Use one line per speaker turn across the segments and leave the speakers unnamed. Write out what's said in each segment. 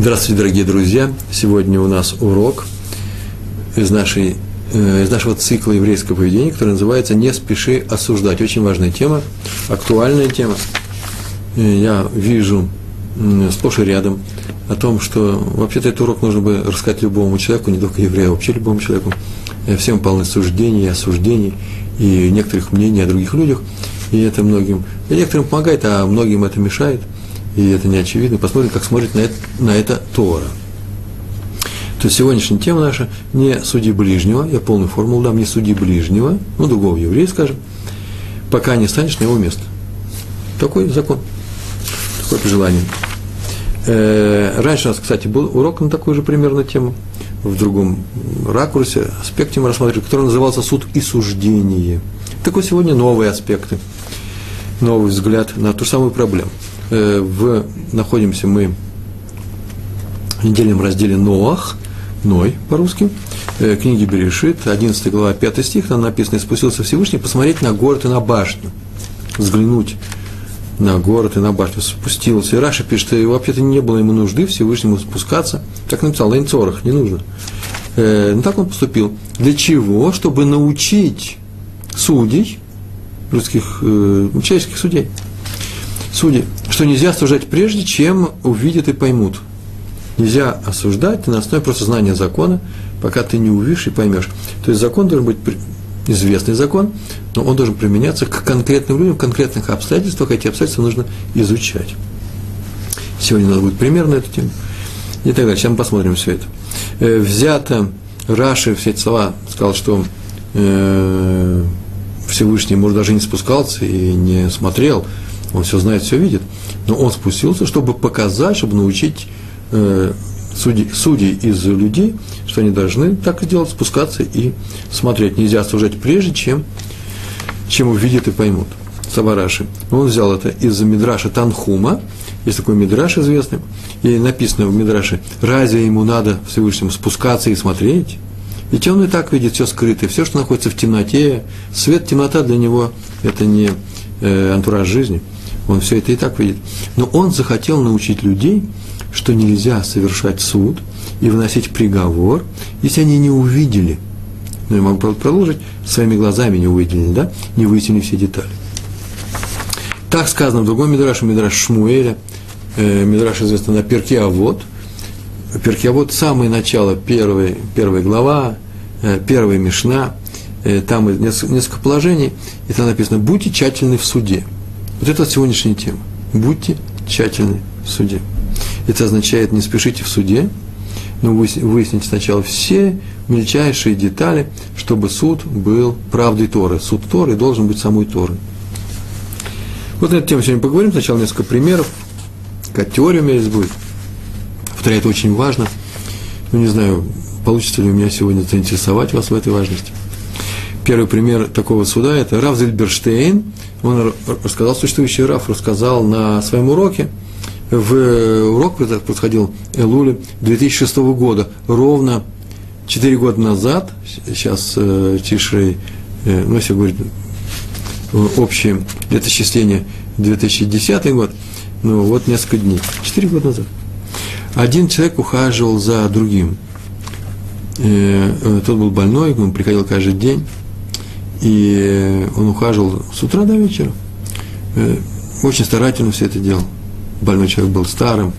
Здравствуйте, дорогие друзья! Сегодня у нас урок из, нашей, э, из нашего цикла еврейского поведения, который называется «Не спеши осуждать». Очень важная тема, актуальная тема. Э, я вижу сплошь и рядом о том, что вообще-то этот урок нужно бы рассказать любому человеку, не только еврею, а вообще любому человеку. Э, всем полны суждений, осуждений и некоторых мнений о других людях. И это многим, и некоторым помогает, а многим это мешает – и это не очевидно. Посмотрим, как смотрит на это, на это Тора. То есть сегодняшняя тема наша не суди ближнего, я полную формулу дам, не суди ближнего, ну, другого еврея, скажем, пока не станешь на его место. Такой закон, такое пожелание. Э, раньше у нас, кстати, был урок на такую же примерно тему, в другом ракурсе, аспекте мы рассматривали, который назывался «Суд и суждение». Так вот, сегодня новые аспекты, новый взгляд на ту же самую проблему – в, находимся мы в недельном разделе Ноах, Ной по-русски, э, книги Берешит, 11 глава, 5 стих, там написано, спустился Всевышний посмотреть на город и на башню, взглянуть на город и на башню, спустился. И Раша пишет, что вообще-то не было ему нужды Всевышнему спускаться, так написал, Лайнцорах, не нужно. Э, ну, так он поступил. Для чего? Чтобы научить судей, русских, э, человеческих судей, судей, что нельзя осуждать прежде, чем увидят и поймут. Нельзя осуждать на основе просто знания закона, пока ты не увидишь и поймешь. То есть закон должен быть известный закон, но он должен применяться к конкретным людям, в конкретных обстоятельствах, эти обстоятельства нужно изучать. Сегодня у нас будет пример на эту тему. И так далее. Сейчас мы посмотрим все это. Э, взято Раши, все эти слова, сказал, что э, Всевышний, может, даже не спускался и не смотрел, он все знает, все видит, но он спустился, чтобы показать, чтобы научить э, судей, судей из людей, что они должны так сделать, спускаться и смотреть. Нельзя служить прежде, чем, чем увидят и поймут. Сабараши. Он взял это из Мидраша Танхума, есть такой Мидраш известный, и написано в Мидраше, разве ему надо Всевышнему спускаться и смотреть? Ведь он и так видит все скрытое, все, что находится в темноте. Свет, темнота для него – это не э, антураж жизни – он все это и так видит. Но он захотел научить людей, что нельзя совершать суд и выносить приговор, если они не увидели. Ну, я могу продолжить, своими глазами не увидели, да, не выяснили все детали. Так сказано в другом Мидраше, Мидраш Шмуэля, э, Мидраш известный на Перке Авод. Перке Авод – самое начало, первой, первая глава, э, первая Мишна, э, там несколько, несколько положений, и там написано «Будьте тщательны в суде». Вот это сегодняшняя тема. Будьте тщательны в суде. Это означает, не спешите в суде, но выясните сначала все мельчайшие детали, чтобы суд был правдой Торы. Суд Торы должен быть самой Торой. Вот на эту тему сегодня поговорим. Сначала несколько примеров. Какая теория у меня здесь будет. Повторяю, это очень важно. Ну, не знаю, получится ли у меня сегодня заинтересовать вас в этой важности. Первый пример такого суда – это Раф Зельберштейн. Он рассказал, существующий Раф рассказал на своем уроке, в урок происходил Элуле 2006 года, ровно 4 года назад, сейчас э, Тишрей, э, ну, если говорить общее летосчисление 2010 год, ну, вот несколько дней, 4 года назад. Один человек ухаживал за другим. Э, э тот был больной, он приходил каждый день, и он ухаживал с утра до вечера. Э, очень старательно все это делал. Больной человек был старым,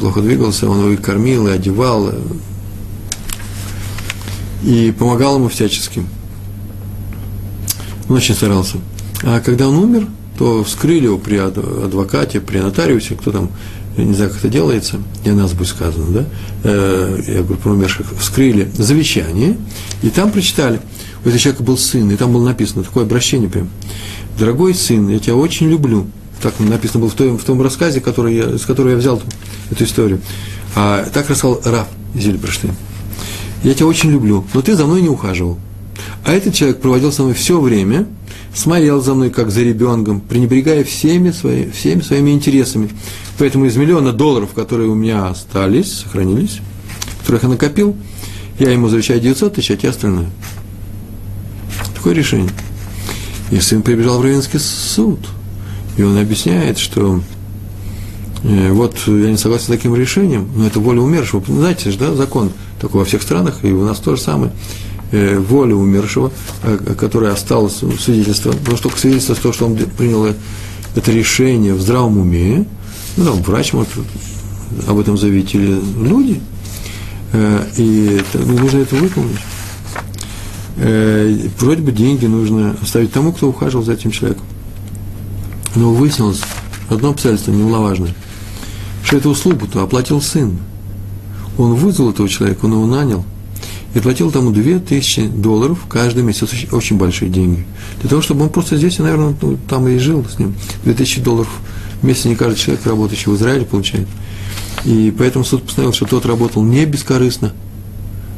плохо двигался, он его и кормил, и одевал, э, и помогал ему всячески. Он очень старался. А когда он умер, то вскрыли его при адвокате, при нотариусе, кто там, я не знаю, как это делается, не нас будет сказано, да, э, я говорю про умерших, вскрыли завещание, и там прочитали – у этого человека был сын, и там было написано такое обращение прям. «Дорогой сын, я тебя очень люблю». Так написано было в том, в том рассказе, который я, с которого я взял эту историю. А так рассказал Раф Зильберштейн. «Я тебя очень люблю, но ты за мной не ухаживал». А этот человек проводил со мной все время, смотрел за мной, как за ребенком, пренебрегая всеми, свои, всеми своими интересами. Поэтому из миллиона долларов, которые у меня остались, сохранились, которых я накопил, я ему завещаю 900 тысяч, а те остальное – Такое решение. И сын прибежал в Равенский суд. И он объясняет, что э, вот я не согласен с таким решением, но это воля умершего. Знаете же, да, закон такой во всех странах, и у нас тоже самое. Э, воля умершего, которая осталась свидетельство, но что свидетельство то, что он принял это решение в здравом уме, ну, там, врач может об этом заявить, или люди, и нужно это выполнить. Вроде бы деньги нужно оставить тому, кто ухаживал за этим человеком. Но выяснилось одно обстоятельство немаловажное, что эту услугу-то оплатил сын. Он вызвал этого человека, он его нанял, и платил тому 2000 долларов каждый месяц, очень большие деньги. Для того, чтобы он просто здесь, наверное, ну, там и жил с ним. 2000 долларов в месяц не каждый человек, работающий в Израиле, получает. И поэтому суд постановил, что тот работал не бескорыстно,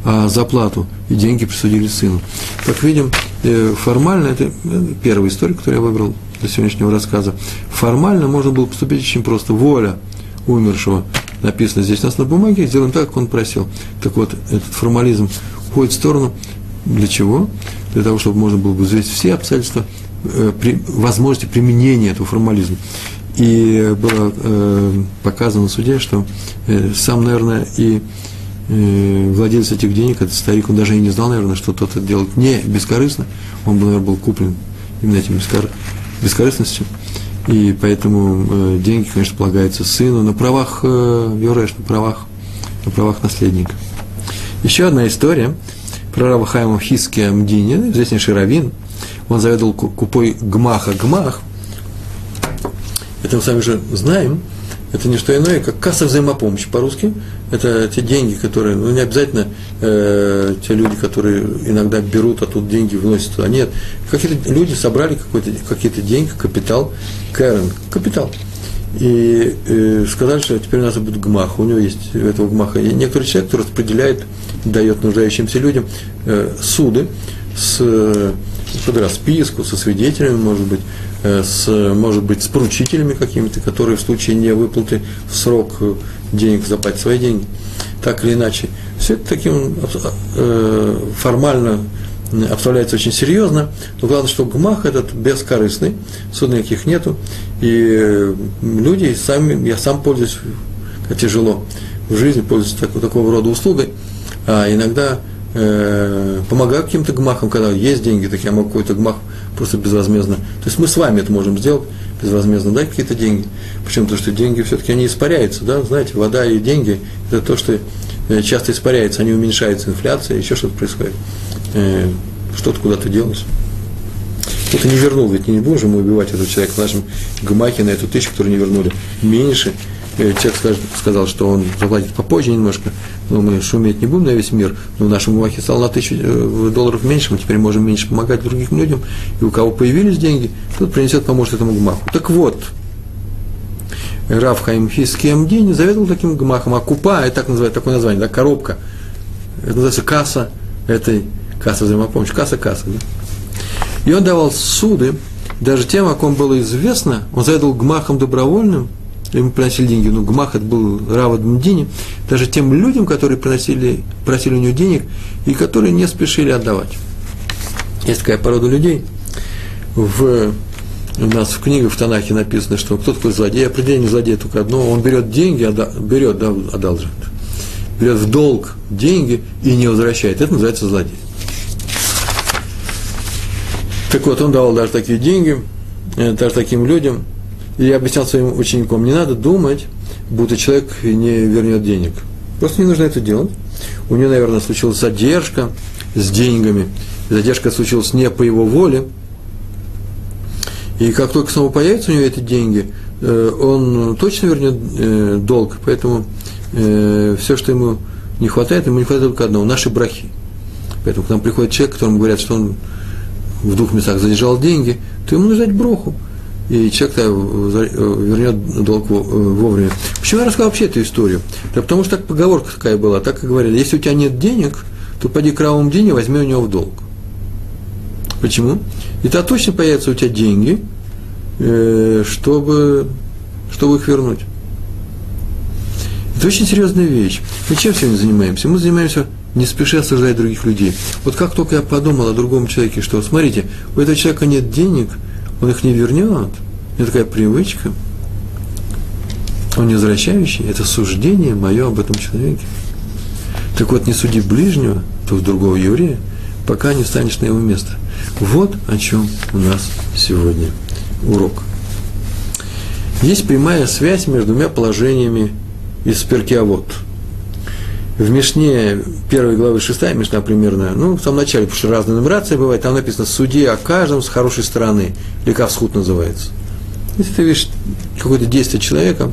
а за плату, и деньги присудили сыну. Как видим, э, формально, это первая история, которую я выбрал для сегодняшнего рассказа, формально можно было поступить очень просто. Воля умершего написано здесь у нас на бумаге, сделаем так, как он просил. Так вот, этот формализм уходит в сторону. Для чего? Для того, чтобы можно было бы взвесить все обстоятельства э, при, возможности применения этого формализма. И было э, показано в суде, что э, сам, наверное, и э, владелец этих денег, этот старик, он даже и не знал, наверное, что тот это делает не бескорыстно, он, наверное, был куплен именно этим бескор бескорыстностью. И поэтому э, деньги, конечно, полагаются сыну на правах э, Юреш, на правах, на правах наследника. Еще одна история про Рава Хайма Хиски Амдини, известнейший раввин. Он заведовал купой Гмаха Гмах. Это мы сами же знаем – это не что иное, как касса взаимопомощи по-русски. Это те деньги, которые, ну не обязательно э, те люди, которые иногда берут, а тут деньги вносят туда. Нет, какие-то люди собрали какие-то деньги, капитал, Кэрон, капитал. И э, сказали, что теперь у нас будет гмах. У него есть у этого гмаха и некоторый человек, который распределяет, дает нуждающимся людям э, суды с под расписку, со свидетелями, может быть, э, с, может быть, с поручителями какими-то, которые в случае не выплаты в срок э, денег заплатят свои деньги, так или иначе. Все это таким э, формально обставляется очень серьезно, но главное, что гмах этот бескорыстный, суд никаких нету, и люди сами, я сам пользуюсь, тяжело в жизни, пользуюсь так, такого рода услугой, а иногда э, помогаю каким-то гмахам, когда есть деньги, так я могу какой-то гмах просто безвозмездно. То есть мы с вами это можем сделать безвозмездно, дать какие-то деньги. Почему? Потому что деньги все-таки они испаряются, да, знаете, вода и деньги – это то, что э, часто испаряется, они уменьшаются, инфляция, еще что-то происходит. Э, что-то куда-то делось. Кто-то не вернул, ведь не же мы убивать этого человека в нашем гмахе на эту тысячу, которую не вернули. Меньше, человек скажет, сказал, что он заплатит попозже немножко, но мы шуметь не будем на весь мир, но в нашем Махе стало на тысячу э, долларов меньше, мы теперь можем меньше помогать другим людям, и у кого появились деньги, тот принесет, поможет этому гмаху. Так вот, Раф Хаим Хискиамдини заведовал таким гмахом, а купа, это так называется, такое название, да, коробка, это называется касса этой, касса взаимопомощи, касса-касса, да? И он давал суды, даже тем, о ком было известно, он заведовал гмахом добровольным – ему приносили деньги, ну, Гмах это был Рава Дмдини, даже тем людям, которые приносили, просили у него денег и которые не спешили отдавать. Есть такая порода людей. В, у нас в книгах в Танахе написано, что кто такой злодей, определение злодея только одно, он берет деньги, отда, берет, да, одалживает, берет в долг деньги и не возвращает. Это называется злодей. Так вот, он давал даже такие деньги, э, даже таким людям, и я объяснял своим ученикам, не надо думать, будто человек не вернет денег. Просто не нужно это делать. У него, наверное, случилась задержка с деньгами. Задержка случилась не по его воле. И как только снова появятся у него эти деньги, э, он точно вернет э, долг. Поэтому э, все, что ему не хватает, ему не хватает только одного – наши брахи. Поэтому к нам приходит человек, которому говорят, что он в двух местах задержал деньги, то ему нужно дать броху и человек э, вернет долг э, вовремя. Почему я рассказал вообще эту историю? Да потому что так поговорка такая была, так и говорили, если у тебя нет денег, то пойди к правому деньги, возьми у него в долг. Почему? И тогда точно появятся у тебя деньги, э, чтобы, чтобы их вернуть. Это очень серьезная вещь. Мы чем сегодня занимаемся? Мы занимаемся не спеши осуждать других людей. Вот как только я подумал о другом человеке, что, смотрите, у этого человека нет денег – он их не вернет. Меня такая привычка. Он не возвращающий, это суждение мое об этом человеке. Так вот, не суди ближнего, то другого еврея, пока не встанешь на его место. Вот о чем у нас сегодня урок. Есть прямая связь между двумя положениями из Перкиавод. В Мишне первой главы шестая Мишна примерно, ну, в самом начале, потому что разные нумерации бывают, там написано «Суди о каждом с хорошей стороны», или «Кавсхуд» называется. Если ты видишь какое-то действие человека,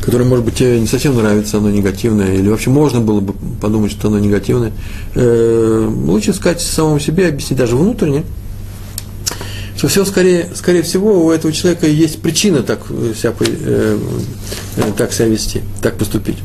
которое, может быть, тебе не совсем нравится, оно негативное, или вообще можно было бы подумать, что оно негативное, э, лучше сказать самому себе, объяснить даже внутренне, что все скорее, скорее всего у этого человека есть причина так себя, э, э, так себя вести, так поступить.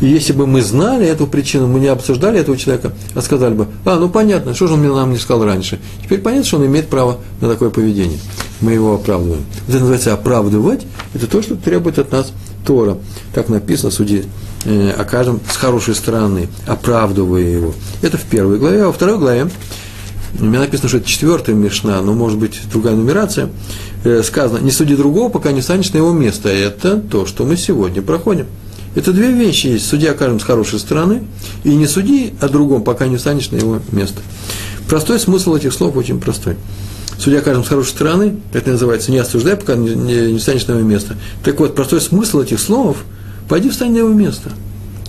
И если бы мы знали эту причину, мы не обсуждали этого человека, а сказали бы, а, ну понятно, что же он мне нам не сказал раньше. Теперь понятно, что он имеет право на такое поведение. Мы его оправдываем. Это называется оправдывать, это то, что требует от нас Тора. Так написано, суди э, окажем с хорошей стороны, оправдывая его. Это в первой главе, а во второй главе у меня написано, что это четвертая Мишна, но может быть другая нумерация, э, сказано, не суди другого, пока не станешь на его место. Это то, что мы сегодня проходим. Это две вещи есть. Суди окажем с хорошей стороны, и не суди о другом, пока не станешь на его место. Простой смысл этих слов очень простой. Судья окажем с хорошей стороны, это называется не осуждай, пока не, не, не станешь на его место. Так вот, простой смысл этих слов, пойди встань на его место.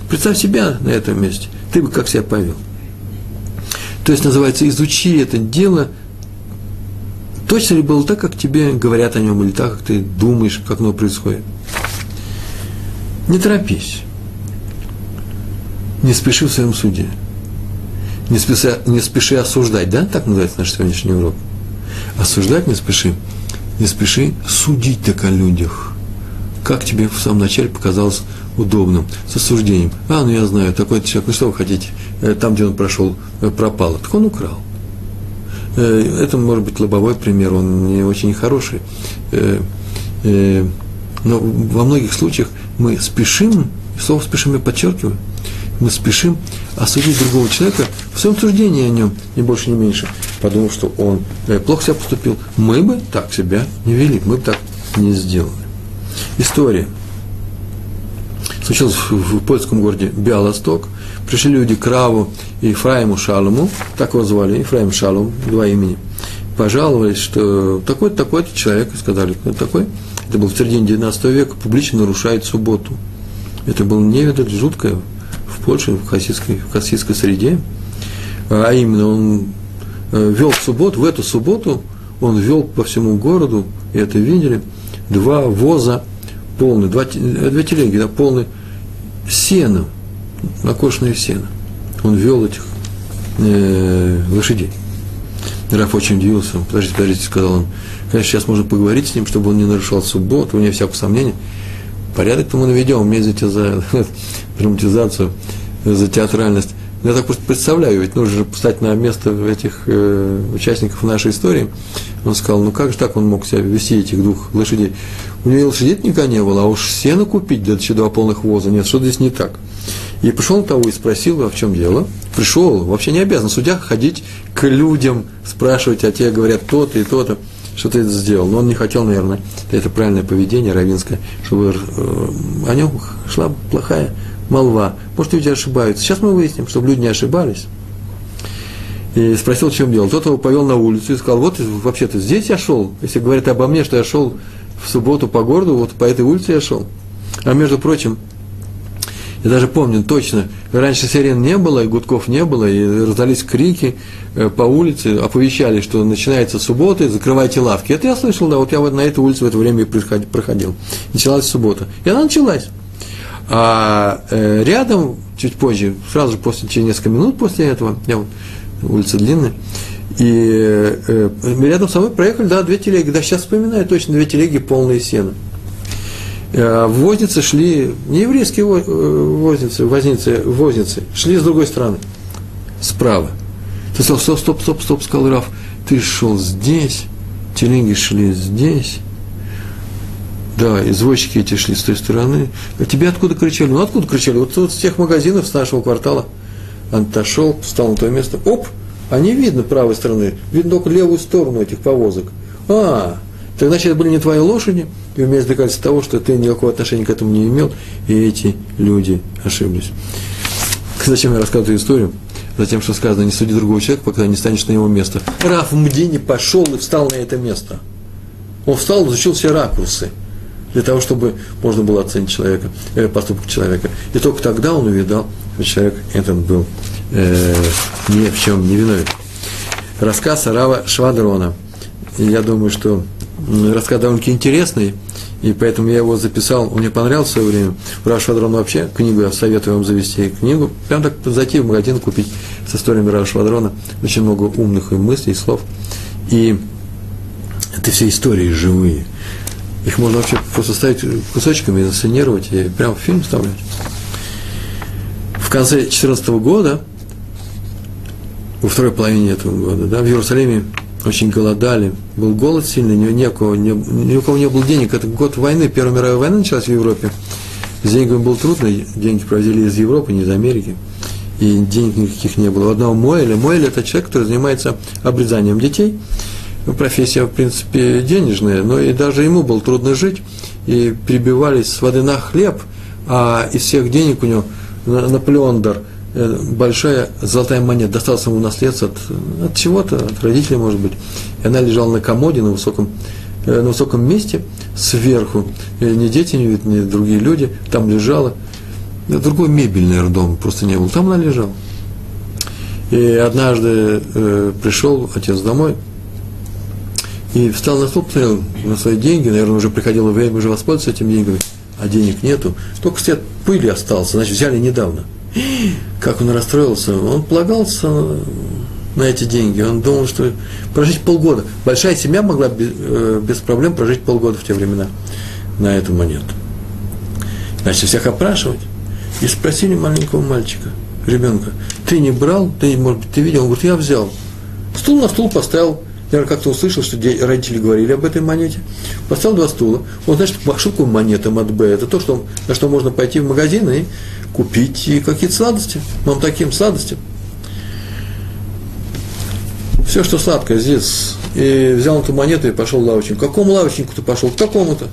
Представь себя на этом месте. Ты бы как себя повел. То есть, называется, изучи это дело, точно ли было так, как тебе говорят о нем, или так, как ты думаешь, как оно происходит. Не торопись. Не спеши в своем суде. Не спеши, не спеши осуждать, да? Так называется наш сегодняшний урок. Осуждать не спеши. Не спеши судить так о людях. Как тебе в самом начале показалось удобным, с осуждением. А, ну я знаю, такой человек, ну что вы хотите, там, где он прошел, э, пропало. Так он украл. Э, это может быть лобовой пример, он не очень хороший. Но во многих случаях мы спешим, слово спешим я подчеркиваю, мы спешим осудить другого человека в своем суждении о нем, ни больше, ни меньше, подумав, что он плохо себя поступил. Мы бы так себя не вели, мы бы так не сделали. История – случилось в польском городе Биалосток. Пришли люди к Раву и Ефраиму Шалому, так его звали, Ефраим Шалом, два имени. Пожаловались, что такой-то, такой-то человек, сказали, кто такой. Это был в середине 19 века, публично нарушает субботу. Это было невидать жуткое в Польше, в хасидской, в хасидской среде. А именно, он э, вел в субботу, в эту субботу он вел по всему городу, и это видели, два воза полные, два, две телеги, да, полные сеном, накошенное сено. Он вел этих э, лошадей. Раф очень удивился. Подождите, подождите, сказал он. Конечно, сейчас можно поговорить с ним, чтобы он не нарушал субботу, у меня всякого сомнения. Порядок-то мы наведем, за, за драматизацию, за театральность. Я так просто представляю, ведь нужно же встать на место этих э, участников нашей истории. Он сказал, ну как же так он мог себя вести, этих двух лошадей? У него лошадей никогда не было, а уж сено купить, да еще два полных воза, нет, что здесь не так. И пришел того и спросил, а в чем дело. Пришел, вообще не обязан судья ходить к людям, спрашивать, а те говорят то-то и то-то, что ты это сделал. Но он не хотел, наверное, это правильное поведение равинское, чтобы э, о нем шла плохая молва. Может, люди ошибаются. Сейчас мы выясним, чтобы люди не ошибались. И спросил, в чем дело. Тот его повел на улицу и сказал, вот вообще-то здесь я шел. Если говорят обо мне, что я шел в субботу по городу, вот по этой улице я шел. А между прочим, я даже помню точно, раньше сирен не было, и гудков не было, и раздались крики э, по улице, оповещали, что начинается суббота, закрывайте лавки. Это я слышал, да, вот я вот на этой улице в это время и проходил. Началась суббота. И она началась. А э, рядом, чуть позже, сразу же после, через несколько минут после этого, я вот, улица длинная, и э, рядом со мной проехали, да, две телеги, да, сейчас вспоминаю точно, две телеги полные сена. Э, возницы шли, не еврейские э, возницы, возницы, возницы, шли с другой стороны, справа. Ты сказал, стоп, стоп, стоп, стоп, сказал Раф, ты шел здесь, телеги шли здесь, да, извозчики эти шли с той стороны. А тебе откуда кричали? Ну, откуда кричали? Вот, вот с тех магазинов, с нашего квартала. Он отошел, встал на то место. Оп! А не видно правой стороны. Видно только левую сторону этих повозок. А, Так значит, это были не твои лошади, и умеешь доказательство того, что ты никакого отношения к этому не имел, и эти люди ошиблись. Зачем я рассказываю историю? Затем, что сказано, не суди другого человека, пока не станешь на его место. Раф Мдини пошел и встал на это место. Он встал, изучил все ракурсы для того, чтобы можно было оценить человека, э, поступок человека. И только тогда он увидал, что человек этот был э, ни в чем не виновен. Рассказ Арава Швадрона. Я думаю, что рассказ довольно-таки интересный, и поэтому я его записал, он мне понравился в свое время. Рава Швадрона вообще книгу, я советую вам завести книгу. Прям так зайти в магазин, купить с историями Рава Швадрона. Очень много умных мыслей, слов. И это все истории живые. Их можно вообще просто ставить кусочками, инсценировать и прям в фильм вставлять. В конце 2014 года, во второй половине этого года, да, в Иерусалиме очень голодали, был голод сильный, ни, у кого ни у кого не было денег. Это год войны, Первая мировая война началась в Европе. С деньгами было трудно, деньги проводили из Европы, не из Америки. И денег никаких не было. У одного Моэля, Моэль – это человек, который занимается обрезанием детей – ну, профессия, в принципе, денежная, но и даже ему было трудно жить, и перебивались с воды на хлеб, а из всех денег у него на, на большая золотая монета досталась ему наследство от, от чего-то, от родителей, может быть. И она лежала на комоде на высоком, э, на высоком месте сверху. И ни дети не видят, ни другие люди. Там лежала. Другой мебель, наверное, дома просто не было. Там она лежала. И однажды э, пришел отец домой, и встал на стол, посмотрел на свои деньги, наверное, уже приходило время уже воспользоваться этими деньгами, а денег нету. Только след пыли остался, значит, взяли недавно. Как он расстроился, он полагался на эти деньги, он думал, что прожить полгода. Большая семья могла без, э, без проблем прожить полгода в те времена на эту монету. Значит, всех опрашивать. И спросили маленького мальчика, ребенка, ты не брал, ты, может быть, ты видел? Он говорит, я взял. Стул на стул поставил, я как-то услышал, что родители говорили об этой монете. Поставил два стула. Он, значит, пошел к монетам от Б. Это то, что, на что можно пойти в магазин и купить какие-то сладости. Вам таким сладостям. Все, что сладкое здесь. И взял эту монету и пошел лавочнику. К какому лавочнику ты пошел? К такому-то.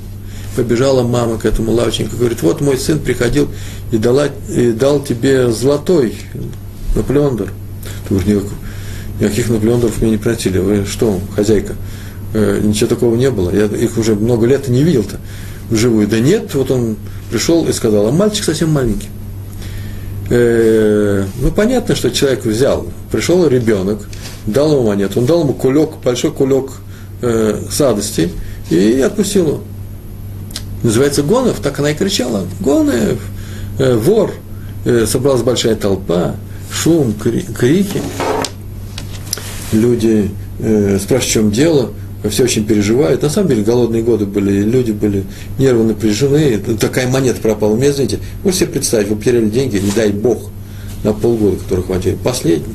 Побежала мама к этому лавочнику. Говорит, вот мой сын приходил и, дала, и дал тебе золотой Наполеондер. Ты говоришь, никаких Наполеондеров мне не просили. Вы что, хозяйка, э, ничего такого не было. Я их уже много лет не видел-то вживую. Да нет, вот он пришел и сказал, а мальчик совсем маленький. Э, ну, понятно, что человек взял, пришел ребенок, дал ему монету, он дал ему кулек, большой кулек э, сладостей и отпустил его. Называется Гонов, так она и кричала. Гонов, э, вор. Э, собралась большая толпа, шум, крики люди э, спрашивают, в чем дело, все очень переживают. На самом деле голодные годы были, люди были нервы напряжены, такая монета пропала. Мне, знаете, можете себе представить, вы потеряли деньги, не дай бог, на полгода, которые хватили. Последний.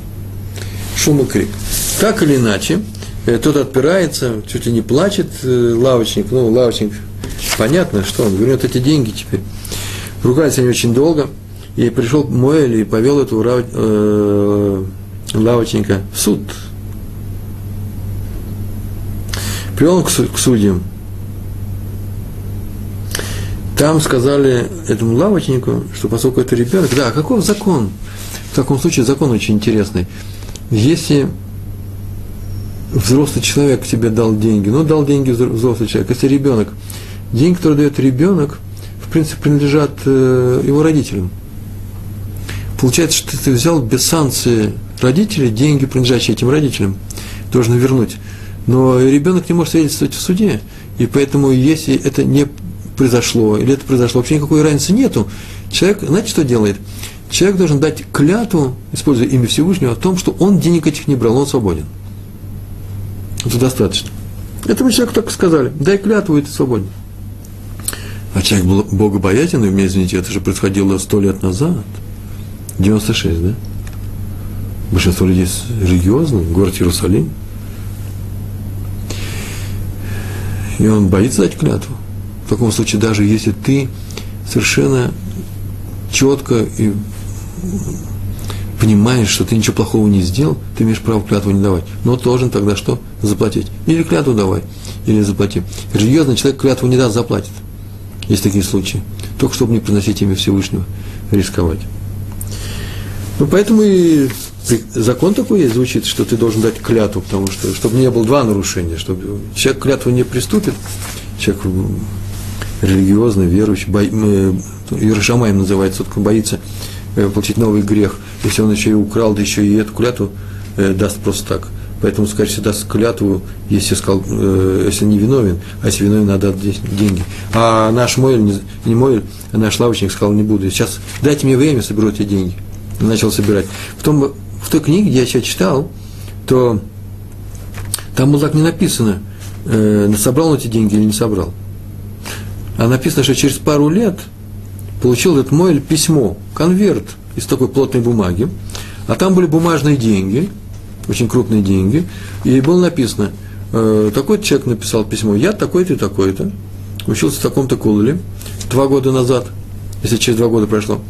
Шум и крик. Так или иначе, э, тот отпирается, чуть ли не плачет э, лавочник, ну, лавочник, понятно, что он вернет эти деньги теперь. Ругались они очень долго, и пришел Моэль и повел этого э, лавочника в суд, привел к, к судьям. Там сказали этому лавочнику, что поскольку это ребенок, да, каков закон? В таком случае закон очень интересный. Если взрослый человек тебе дал деньги, ну, дал деньги взрослый человек, если ребенок, деньги, которые дает ребенок, в принципе, принадлежат э, его родителям. Получается, что ты взял без санкции родителей деньги, принадлежащие этим родителям, должен вернуть. Но ребенок не может свидетельствовать в суде. И поэтому, если это не произошло, или это произошло, вообще никакой разницы нету. Человек, знаете, что делает? Человек должен дать клятву, используя имя Всевышнего, о том, что он денег этих не брал, он свободен. Это достаточно. Этому человеку так сказали. Дай клятву, и ты свободен. А человек был богобоятельный, мне извините, это же происходило сто лет назад. 96, да? Большинство людей религиозных, город Иерусалим – и он боится дать клятву. В таком случае, даже если ты совершенно четко и понимаешь, что ты ничего плохого не сделал, ты имеешь право клятву не давать. Но должен тогда что? Заплатить. Или клятву давай. или заплати. Религиозный человек клятву не даст, заплатит. Есть такие случаи. Только чтобы не приносить имя Всевышнего, рисковать. Ну, поэтому и закон такой есть, звучит, что ты должен дать клятву, потому что, чтобы не было два нарушения, чтобы человек клятву не приступит, человек религиозный, верующий, бо... Иерушамаем называется, кто боится э, получить новый грех, если он еще и украл, да еще и эту клятву э, даст просто так. Поэтому, скорее всего, даст клятву, если, сказал, э, если не виновен, а если виновен, надо отдать деньги. А наш Мойль, не, не Мойль, а наш лавочник сказал, не буду. Сейчас дайте мне время, соберу эти деньги. Начал собирать. Потом в той книге, где я сейчас читал, то там было так не написано, э, собрал он эти деньги или не собрал. А написано, что через пару лет получил этот Мойль письмо, конверт из такой плотной бумаги, а там были бумажные деньги, очень крупные деньги, и было написано, э, такой человек написал письмо, я такой-то и такой-то, учился в таком-то колле два года назад, если через два года прошло.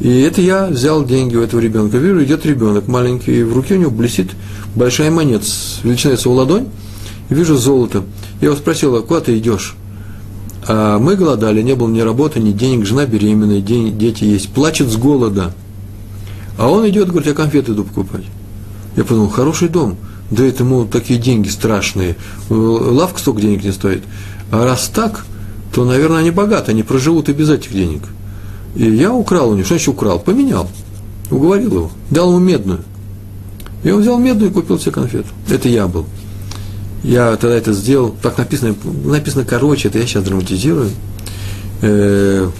И это я взял деньги у этого ребенка. Вижу, идет ребенок маленький, в руке у него блестит большая монета, величиной с его ладонь, и вижу золото. Я его спросил, а куда ты идешь? А мы голодали, не было ни работы, ни денег, жена беременная, дети есть, плачет с голода. А он идет, говорит, я конфеты иду покупать. Я подумал, хороший дом, да этому такие деньги страшные, лавка столько денег не стоит. А раз так, то, наверное, они богаты, они проживут и без этих денег. И я украл у него, что значит украл? Поменял, уговорил его, дал ему медную. И он взял медную и купил себе конфету. Это я был. Я тогда это сделал, так написано, написано короче, это я сейчас драматизирую. Э,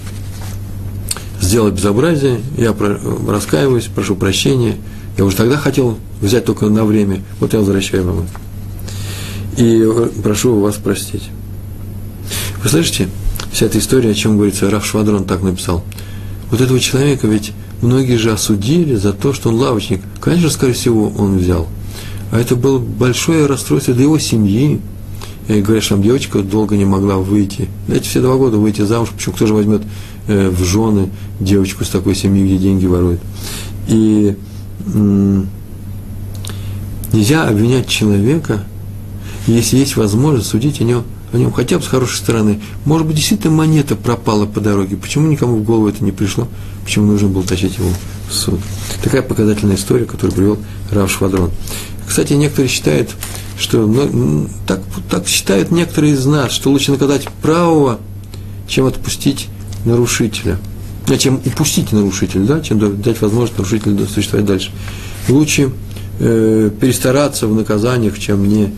сделал безобразие, я раскаиваюсь, прошу прощения. Я уже тогда хотел взять только на время, вот я возвращаю вам И прошу вас простить. Вы слышите, вся эта история, о чем говорится, Раф Швадрон так написал. Вот этого человека ведь многие же осудили за то, что он лавочник. Конечно, скорее всего, он взял. А это было большое расстройство для его семьи. И говорят, что там девочка долго не могла выйти. Эти все два года выйти замуж, почему кто же возьмет э, в жены девочку с такой семьи, где деньги воруют. И м- нельзя обвинять человека, если есть возможность судить о нем, о нем хотя бы с хорошей стороны. Может быть, действительно монета пропала по дороге. Почему никому в голову это не пришло? Почему нужно было тащить его в суд? Такая показательная история, которую привел Рав Швадрон. Кстати, некоторые считают, что ну, так, так считают некоторые из нас, что лучше наказать правого, чем отпустить нарушителя. А чем упустить нарушителя, да, чем дать возможность нарушителю существовать дальше. Лучше э, перестараться в наказаниях, чем не,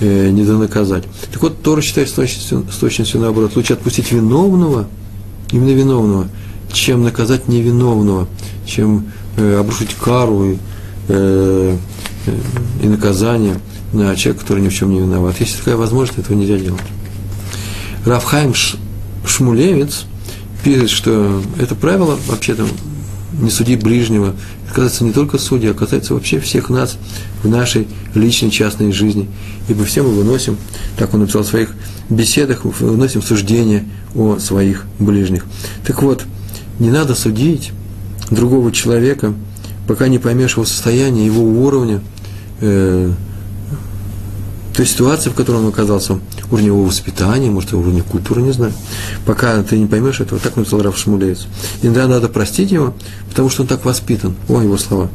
э, не донаказать. Так вот, Тора считает с точностью, с точностью наоборот. Лучше отпустить виновного, именно виновного, чем наказать невиновного, чем э, обрушить кару и э, и наказание на человека, который ни в чем не виноват. Если такая возможность, этого нельзя делать. Рафхайм Шмулевец пишет, что это правило вообще-то не суди ближнего, это касается не только судьи, а касается вообще всех нас в нашей личной частной жизни. Ибо все мы выносим, так он написал в своих беседах, выносим суждения о своих ближних. Так вот, не надо судить другого человека – пока не поймешь его состояние, его уровня, э, той ситуации, в которой он оказался, уровня его воспитания, может, уровня культуры, не знаю. Пока ты не поймешь этого, так написал Раф Шмулеец. Иногда надо простить его, потому что он так воспитан. О, его слова.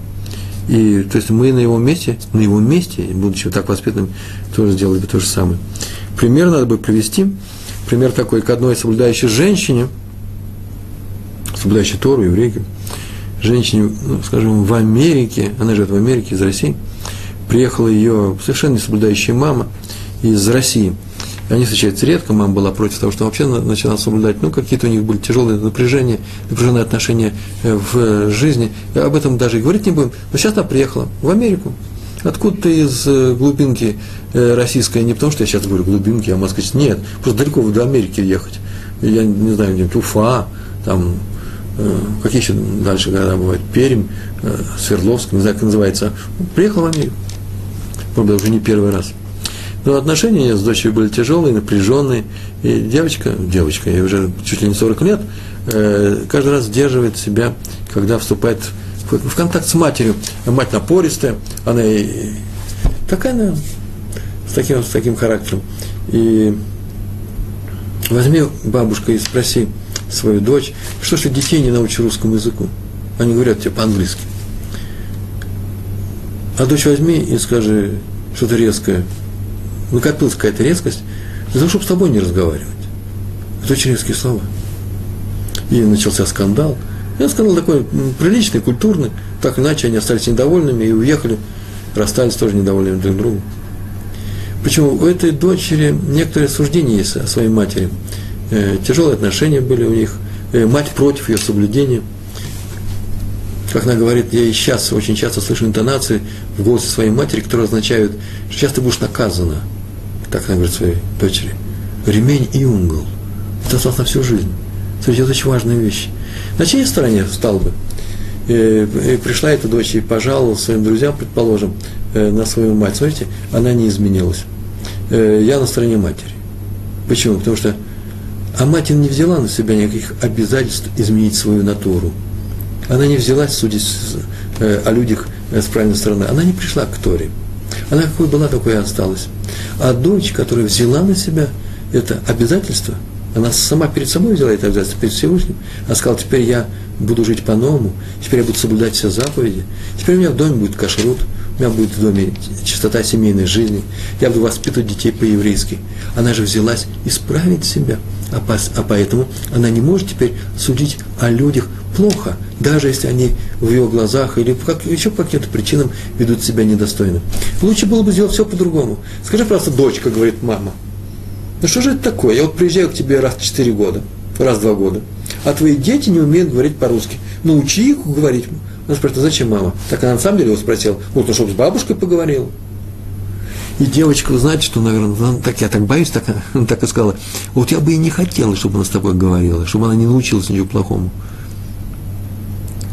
И, то есть, мы на его месте, на его месте, будучи так воспитанным, тоже сделали бы то же самое. Пример надо бы привести. Пример такой к одной соблюдающей женщине, соблюдающей Тору, еврейке, женщине, ну, скажем, в Америке, она живет в Америке, из России, приехала ее совершенно не соблюдающая мама из России. Они встречаются редко, мама была против того, что вообще начала соблюдать. Ну, какие-то у них были тяжелые напряжения, напряженные отношения э, в жизни. И об этом даже и говорить не будем. Но сейчас она приехала в Америку. Откуда-то из э, глубинки э, российской, не потому что я сейчас говорю глубинки, а сказать, нет, просто далеко до Америки ехать. Я не знаю, где-нибудь Уфа, там какие еще дальше города бывают, Пермь, Свердловск, не знаю, как называется, приехал в Америку. Правда, уже не первый раз. Но отношения с дочерью были тяжелые, напряженные. И девочка, девочка, ей уже чуть ли не 40 лет, э, каждый раз сдерживает себя, когда вступает в контакт с матерью. Мать напористая, она и, такая она с таким, с таким характером. И возьми, бабушка, и спроси свою дочь, что ж ты детей не научишь русскому языку? Они говорят тебе по-английски. А дочь возьми и скажи что-то резкое. Накопилась какая-то резкость, для того, чтобы с тобой не разговаривать. Это очень резкие слова. И начался скандал. И скандал такой приличный, культурный. Так иначе они остались недовольными и уехали. Расстались тоже недовольными друг другом. Почему? У этой дочери некоторые суждения есть о своей матери. Э, тяжелые отношения были у них. Э, мать против ее соблюдения – как она говорит, я и сейчас очень часто слышу интонации в голосе своей матери, которые означают, что сейчас ты будешь наказана. Так она говорит своей дочери. Ремень и угол. Это осталось на всю жизнь. Смотрите, это очень важная вещь. На чьей стороне встал бы? И, и пришла эта дочь и пожаловала своим друзьям, предположим, э, на свою мать. Смотрите, она не изменилась. Э, я на стороне матери. Почему? Потому что а мать не взяла на себя никаких обязательств изменить свою натуру. Она не взялась судить э, о людях с правильной стороны. Она не пришла к Торе. Она какой была, такой и осталась. А дочь, которая взяла на себя это обязательство, она сама перед собой взяла это обязательство, перед Всевышним. Она сказала, теперь я буду жить по-новому, теперь я буду соблюдать все заповеди, теперь у меня в доме будет кашрут, у меня будет в доме чистота семейной жизни, я буду воспитывать детей по-еврейски. Она же взялась исправить себя, а, а поэтому она не может теперь судить о людях плохо, даже если они в ее глазах или как, еще по каким-то причинам ведут себя недостойно. Лучше было бы сделать все по-другому. Скажи просто, дочка, говорит мама, ну что же это такое? Я вот приезжаю к тебе раз в 4 года, раз в 2 года, а твои дети не умеют говорить по-русски. Научи их говорить. Она спрашивает, а зачем мама? Так она на самом деле его спросила, вот, ну, чтобы с бабушкой поговорил. И девочка, вы знаете, что, наверное, так я так боюсь, так, так и сказала, вот я бы и не хотела, чтобы она с тобой говорила, чтобы она не научилась ничего плохому.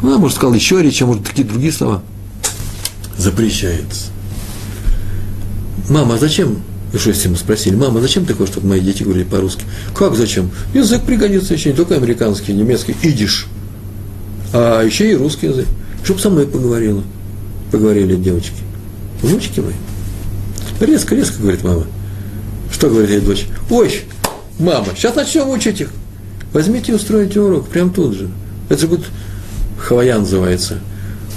Она, может, сказала еще речь, а может, такие другие слова. Запрещается. Мама, а зачем? И что если мы спросили, мама, зачем ты хочешь, чтобы мои дети говорили по-русски? Как зачем? Язык пригодится еще не только американский, немецкий, идиш, а еще и русский язык. Чтобы со мной поговорила. Поговорили девочки. Внучки мои. Резко, резко, говорит мама. Что говорит ей дочь? Ой, мама, сейчас начнем учить их. Возьмите и устроите урок, прям тут же. Это же будет хавая называется.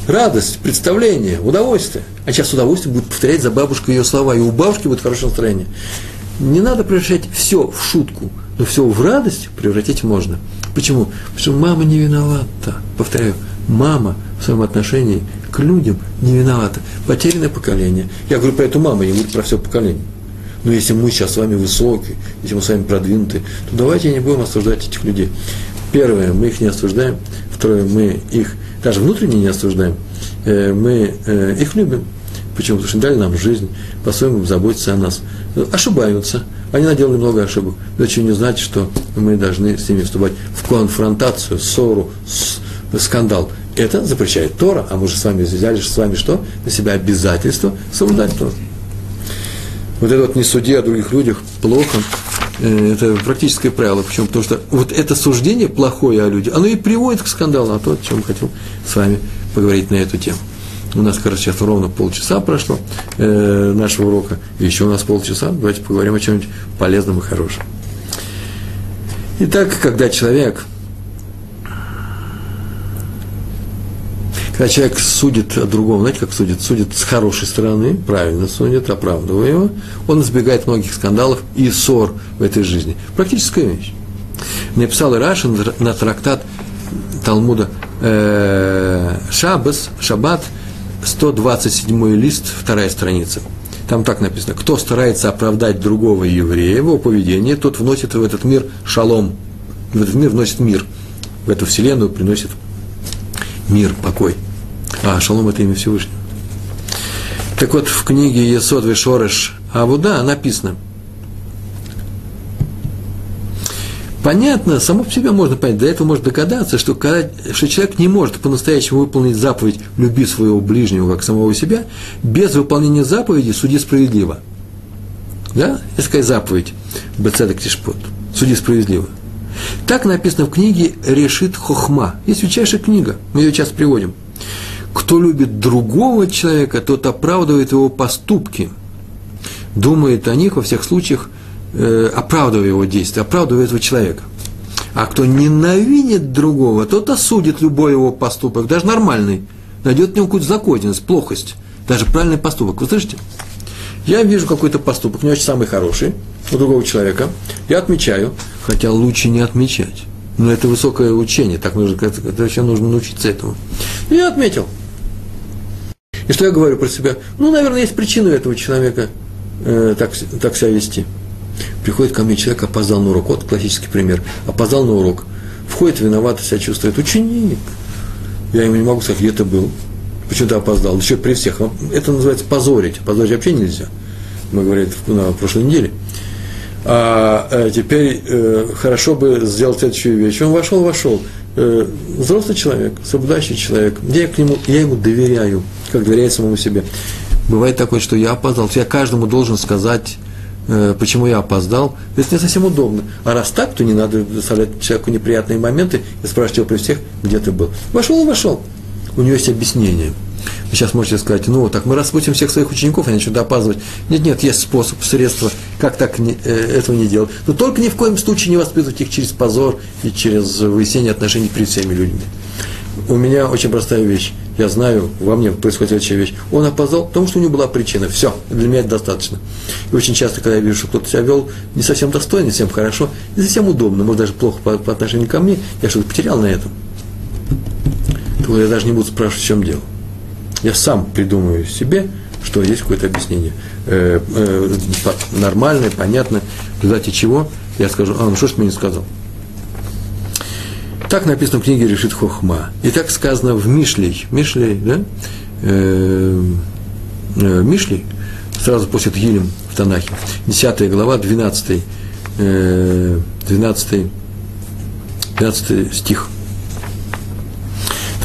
Радость, представление, удовольствие. А сейчас удовольствие будет повторять за бабушкой ее слова, и у бабушки будет хорошее настроение. Не надо превращать все в шутку, но все в радость превратить можно. Почему? Потому что мама не виновата. Повторяю, мама в своем отношении к людям не виновата. Потерянное поколение. Я говорю про эту маму, я говорю про все поколение. Но если мы сейчас с вами высокие, если мы с вами продвинутые, то давайте не будем осуждать этих людей. Первое, мы их не осуждаем. Второе, мы их даже внутренне не осуждаем. Э, мы э, их любим. Почему? Потому что дали нам жизнь, по-своему заботятся о нас. Ошибаются. Они наделали много ошибок. Еще не значит, что мы должны с ними вступать в конфронтацию, ссору, скандал. Это запрещает Тора, а мы же с вами взяли с вами что? На себя обязательство соблюдать Тору. Вот это вот не суди о других людях плохо, это практическое правило. Почему? Потому что вот это суждение плохое о людях, оно и приводит к скандалу, а то, о чем хотел с вами поговорить на эту тему. У нас, кажется, сейчас ровно полчаса прошло э, нашего урока, еще у нас полчаса. Давайте поговорим о чем-нибудь полезном и хорошем. Итак, когда человек – Когда человек судит о другом, знаете, как судит? Судит с хорошей стороны, правильно судит, оправдывая его, он избегает многих скандалов и ссор в этой жизни. Практическая вещь. Написал Ирашин на трактат Талмуда э, Шабас, Шаббат, 127 лист, вторая страница. Там так написано, кто старается оправдать другого еврея, его поведение, тот вносит в этот мир шалом, в этот мир вносит мир, в эту вселенную приносит мир, покой. А шалом – это имя Всевышнего. Так вот, в книге Есод Вишореш Абуда написано, Понятно, само по себе можно понять, до этого можно догадаться, что, когда, что человек не может по-настоящему выполнить заповедь «люби своего ближнего, как самого себя», без выполнения заповеди «суди справедливо». Да? Это такая заповедь «Бецедек Тишпот» – «суди справедливо». Так написано в книге «Решит Хохма». Есть величайшая книга, мы ее часто приводим. Кто любит другого человека, тот оправдывает его поступки, думает о них во всех случаях э, оправдывая его действия, оправдывая этого человека. А кто ненавидит другого, тот осудит любой его поступок, даже нормальный, найдет в нем какую-то законность, плохость, даже правильный поступок. Вы слышите? Я вижу какой-то поступок, не очень самый хороший, у другого человека, я отмечаю, хотя лучше не отмечать. Но это высокое учение, так нужно, это, вообще нужно научиться этому. И я отметил. И что я говорю про себя? Ну, наверное, есть причина этого человека э, так, так себя вести. Приходит ко мне человек, опоздал на урок. Вот классический пример. Опоздал на урок. Входит, виновато себя чувствует. Ученик. Я ему не могу сказать, где ты был. Почему ты опоздал? Еще при всех. Это называется позорить. Позорить вообще нельзя. Мы говорили на прошлой неделе. А, а теперь э, хорошо бы сделать следующую вещь. Он вошел, вошел. Э, взрослый человек, соблюдающий человек. Я, к нему, я ему доверяю, как доверяет самому себе. Бывает такое, что я опоздал. Я каждому должен сказать, э, почему я опоздал. Это не совсем удобно. А раз так, то не надо доставлять человеку неприятные моменты и спрашивать его при всех, где ты был. Вошел вошел. У него есть объяснение – вы сейчас можете сказать, ну, так мы распутим всех своих учеников, они что-то опаздывать. Нет, нет, есть способ, средства, как так не, э, этого не делать. Но только ни в коем случае не воспитывать их через позор и через выяснение отношений перед всеми людьми. У меня очень простая вещь. Я знаю, во мне происходит следующая вещь. Он опоздал, потому что у него была причина. Все, для меня это достаточно. И очень часто, когда я вижу, что кто-то себя вел не совсем достойно, не совсем хорошо, не совсем удобно, может даже плохо по, по отношению ко мне, я что-то потерял на этом, то я даже не буду спрашивать, в чем дело я сам придумаю себе, что есть какое-то объяснение. Э, э, нормальное, понятное, в результате чего я скажу, а, ну что ж мне не сказал? Так написано в книге Решит Хохма. И так сказано в Мишлей. Мишлей, да? Э, э, Мишлей, сразу после Тгилем в Танахе. 10 глава, 12, э, 12, 12 стих.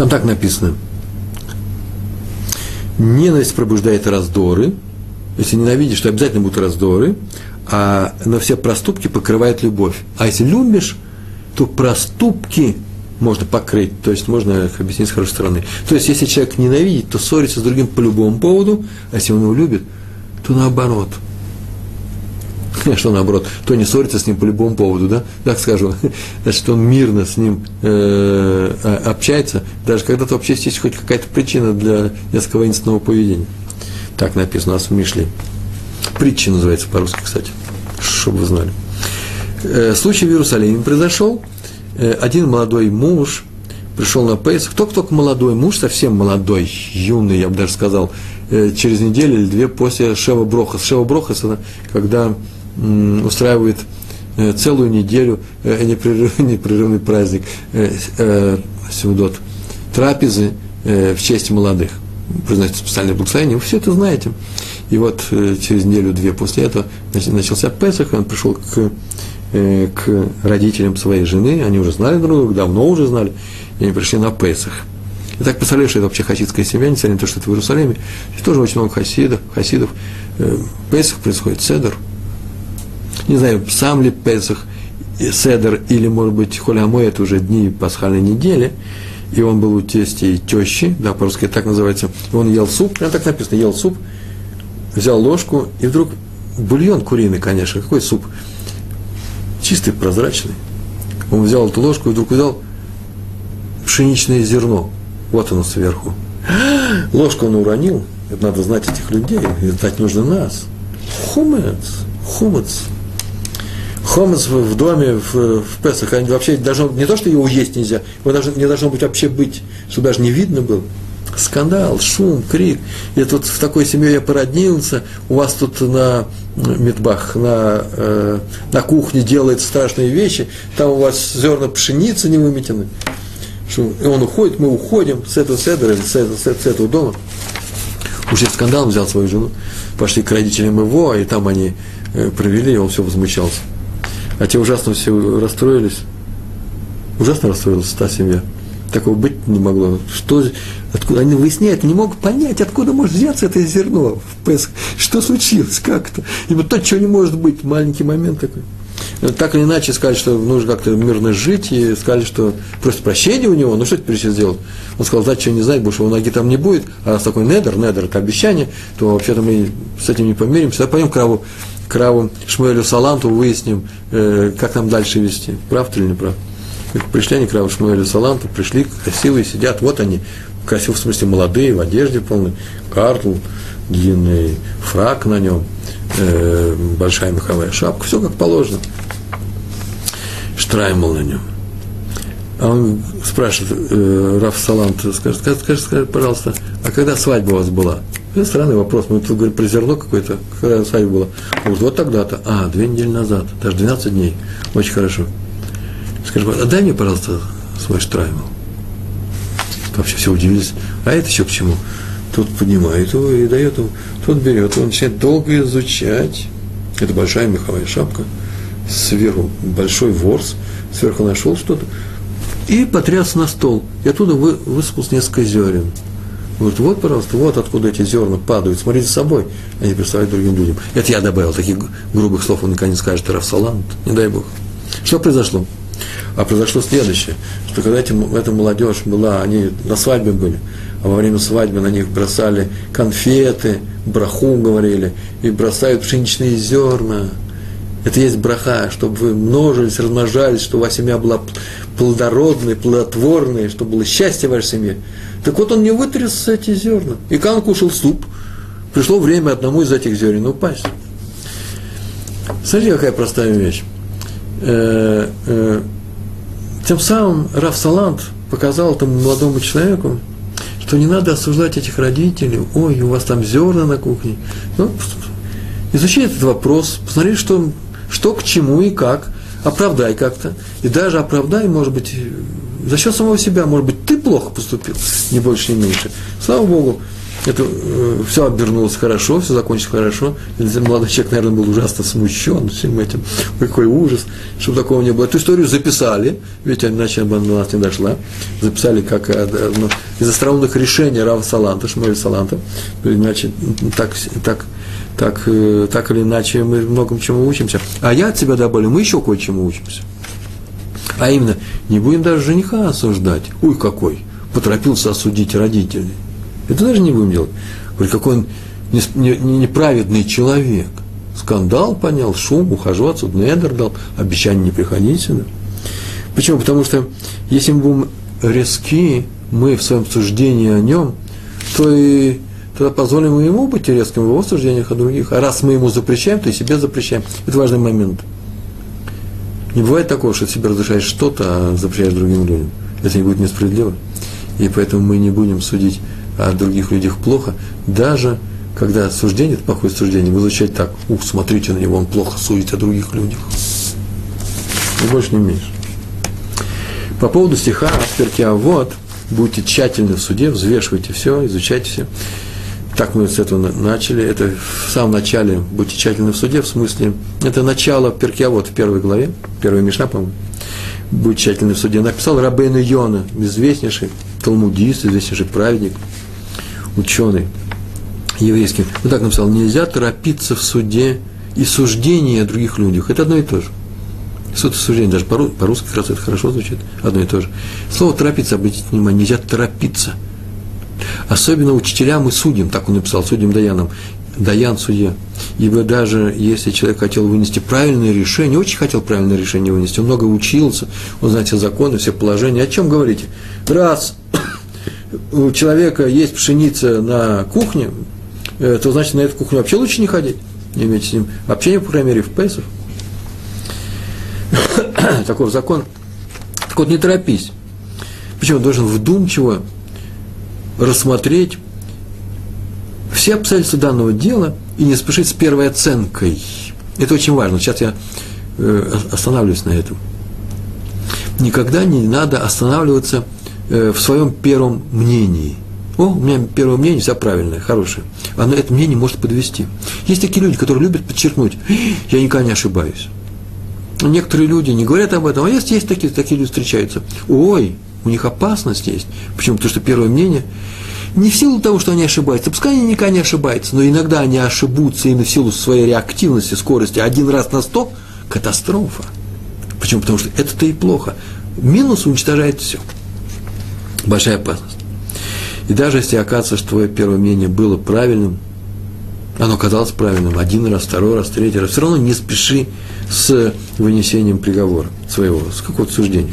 Там так написано – Ненависть пробуждает раздоры. Если ненавидишь, то обязательно будут раздоры. А, но все проступки покрывает любовь. А если любишь, то проступки можно покрыть, то есть можно их объяснить с хорошей стороны. То есть, если человек ненавидит, то ссорится с другим по любому поводу, а если он его любит, то наоборот – что наоборот, то не ссорится с ним по любому поводу, да, так скажу, значит, он мирно с ним э, общается, даже когда-то вообще есть хоть какая-то причина для несколько воинственного поведения. Так написано у нас в Мишле. Притча называется по-русски, кстати, чтобы вы знали. Э, случай в Иерусалиме произошел. Э, один молодой муж пришел на Пейс. Кто только молодой муж, совсем молодой, юный, я бы даже сказал, э, через неделю или две после Шева Брохас. Шева Брохас – это когда устраивает э, целую неделю э, непрерывный, праздник э, Сеудот, трапезы в честь молодых. Произносит специальное благословение, вы все это знаете. И вот через неделю-две после этого начался Песах, он пришел к, к родителям своей жены, они уже знали друг друга, давно уже знали, и они пришли на Песах. И так представляешь, что это вообще хасидская семья, несмотря на то, что это в Иерусалиме. Здесь тоже очень много хасидов, хасидов. Песах происходит, седер – не знаю, сам ли Песах, Седер, или, может быть, Холямой, это уже дни пасхальной недели, и он был у тести и тещи, да, по-русски так называется, и он ел суп, прям так написано, ел суп, взял ложку, и вдруг бульон куриный, конечно, какой суп? Чистый, прозрачный. Он взял эту ложку и вдруг взял пшеничное зерно. Вот оно сверху. Ложку он уронил. Это надо знать этих людей, знать нужно нас. Хумец, хумец хомец в доме в, в Песах, вообще должно, не то, что его есть нельзя, его даже, не должно быть вообще быть, чтобы даже не видно было. Скандал, шум, крик. Я тут в такой семье я породнился, у вас тут на Медбах, на, э, на кухне делает страшные вещи, там у вас зерна пшеницы не выметены. И он уходит, мы уходим с этого седра, с этого, с этого дома. Уж скандал, взял свою жену, пошли к родителям его, и там они э, провели, и он все возмущался. А те ужасно все расстроились. Ужасно расстроилась та семья. Такого быть не могло. Что, откуда, они выясняют, не могут понять, откуда может взяться это зерно в Песах. Что случилось, как-то. И вот то, чего не может быть, маленький момент такой. так или иначе сказали, что нужно как-то мирно жить, и сказали, что просит прощения у него, ну что теперь сейчас делать? Он сказал, знать, что не знать, больше его ноги там не будет, а раз такой недер, недер это обещание, то вообще-то мы с этим не помиримся, пойдем к Раву, к Раву Шмуэлю Саланту, выясним, э, как нам дальше вести, прав или не прав. Пришли они к Раву Шмуэлю Саланту, пришли, красивые, сидят, вот они, красивые, в смысле, молодые, в одежде полной, картл, длинный фрак на нем, э, большая меховая шапка, все как положено. Штраймл на нем. А он спрашивает, э, Раф Салант, скажет, скажи, скажи, пожалуйста, а когда свадьба у вас была? Это странный вопрос, мы тут говорим про зерно какое-то, была. Он говорит, вот тогда-то. А, две недели назад, даже 12 дней. Очень хорошо. Скажи, а дай мне, пожалуйста, свой штраймл. Вообще все удивились. А это еще к чему? Тут поднимает его и дает ему, тот берет, он начинает долго изучать. Это большая меховая шапка, сверху большой ворс, сверху нашел что-то, и потряс на стол. И оттуда вы, высыпалось несколько зерен. Говорит, вот, пожалуйста, вот откуда эти зерна падают, смотрите за собой, они представляют другим людям. Это я добавил, таких грубых слов он никогда не скажет, Рафсалам, не дай Бог. Что произошло? А произошло следующее, что когда эти, эта молодежь была, они на свадьбе были, а во время свадьбы на них бросали конфеты, браху говорили, и бросают пшеничные зерна. Это есть браха, чтобы вы множились, размножались, чтобы ваша семья была плодородной, плодотворной, чтобы было счастье в вашей семье. Так вот он не вытряс эти зерна. И он кушал суп, пришло время одному из этих зерен упасть. Смотрите, какая простая вещь. Э, э, тем самым Раф Салант показал этому молодому человеку, что не надо осуждать этих родителей, ой, у вас там зерна на кухне. Ну, изучи этот вопрос, посмотри, что, что к чему и как, оправдай как-то. И даже оправдай, может быть, за счет самого себя, может быть, плохо поступил, не больше, не меньше. Слава Богу, это э, все обернулось хорошо, все закончилось хорошо. Молодой человек, наверное, был ужасно смущен всем этим. Какой ужас, чтобы такого не было. Эту историю записали, ведь иначе она до нас не дошла. Записали как ну, из остроумных решений Рава Саланта, Шмуэль Саланта. Иначе так, так, так, э, так или иначе мы многому чему учимся. А я от себя добавлю, мы еще кое-чему учимся. А именно, не будем даже жениха осуждать. Ой, какой! Поторопился осудить родителей. Это даже не будем делать. Говорит, какой он неправедный человек. Скандал понял, шум, ухожу отсюда, недер дал, обещание не приходить сюда. Почему? Потому что если мы будем резки, мы в своем суждении о нем, то и тогда позволим ему быть резким в его суждениях о других. А раз мы ему запрещаем, то и себе запрещаем. Это важный момент. Не бывает такого, что себе разрешаешь что-то, а запрещаешь другим людям. Это не будет несправедливо. И поэтому мы не будем судить о других людях плохо, даже когда суждение, это плохое суждение, изучать так, ух, смотрите на него, он плохо судит о других людях. И больше не меньше. По поводу стиха «Перкия вот», будьте тщательны в суде, взвешивайте все, изучайте все. Так мы с этого начали. Это в самом начале будьте тщательны в суде, в смысле, это начало Перкия вот в первой главе, первая Мишна, по-моему. Будьте тщательны в суде. Написал Рабейн Йона, известнейший талмудист, известнейший праведник – ученый еврейский, вот так написал, нельзя торопиться в суде и суждении о других людях. Это одно и то же. Суд и суждение, даже по-русски как раз это хорошо звучит, одно и то же. Слово торопиться, обратите внимание, нельзя торопиться. Особенно учителям и судьям, так он написал, судьям Даянам, Даян судья. Ибо даже если человек хотел вынести правильное решение, очень хотел правильное решение вынести, он много учился, он знает все законы, все положения, о чем говорите? Раз у человека есть пшеница на кухне, э, то значит на эту кухню вообще лучше не ходить, не иметь с ним общения, по крайней мере, в Песов. Таков закон. Так вот, не торопись. Он должен вдумчиво рассмотреть все обстоятельства данного дела и не спешить с первой оценкой. Это очень важно. Сейчас я э, останавливаюсь на этом. Никогда не надо останавливаться – Э, в своем первом мнении. О, у меня первое мнение все правильное, хорошее. Оно это мнение может подвести. Есть такие люди, которые любят подчеркнуть, я никогда не ошибаюсь. Некоторые люди не говорят об этом, а есть, есть такие, такие люди встречаются. Ой, у них опасность есть. Почему? Потому что первое мнение не в силу того, что они ошибаются, пускай они никогда не ошибаются, но иногда они ошибутся именно в силу своей реактивности, скорости. Один раз на сто, катастрофа. Почему? Потому что это-то и плохо. Минус уничтожает все. Большая опасность. И даже если окажется, что твое первое мнение было правильным, оно казалось правильным один раз, второй раз, третий раз, все равно не спеши с вынесением приговора своего, с какого-то суждения.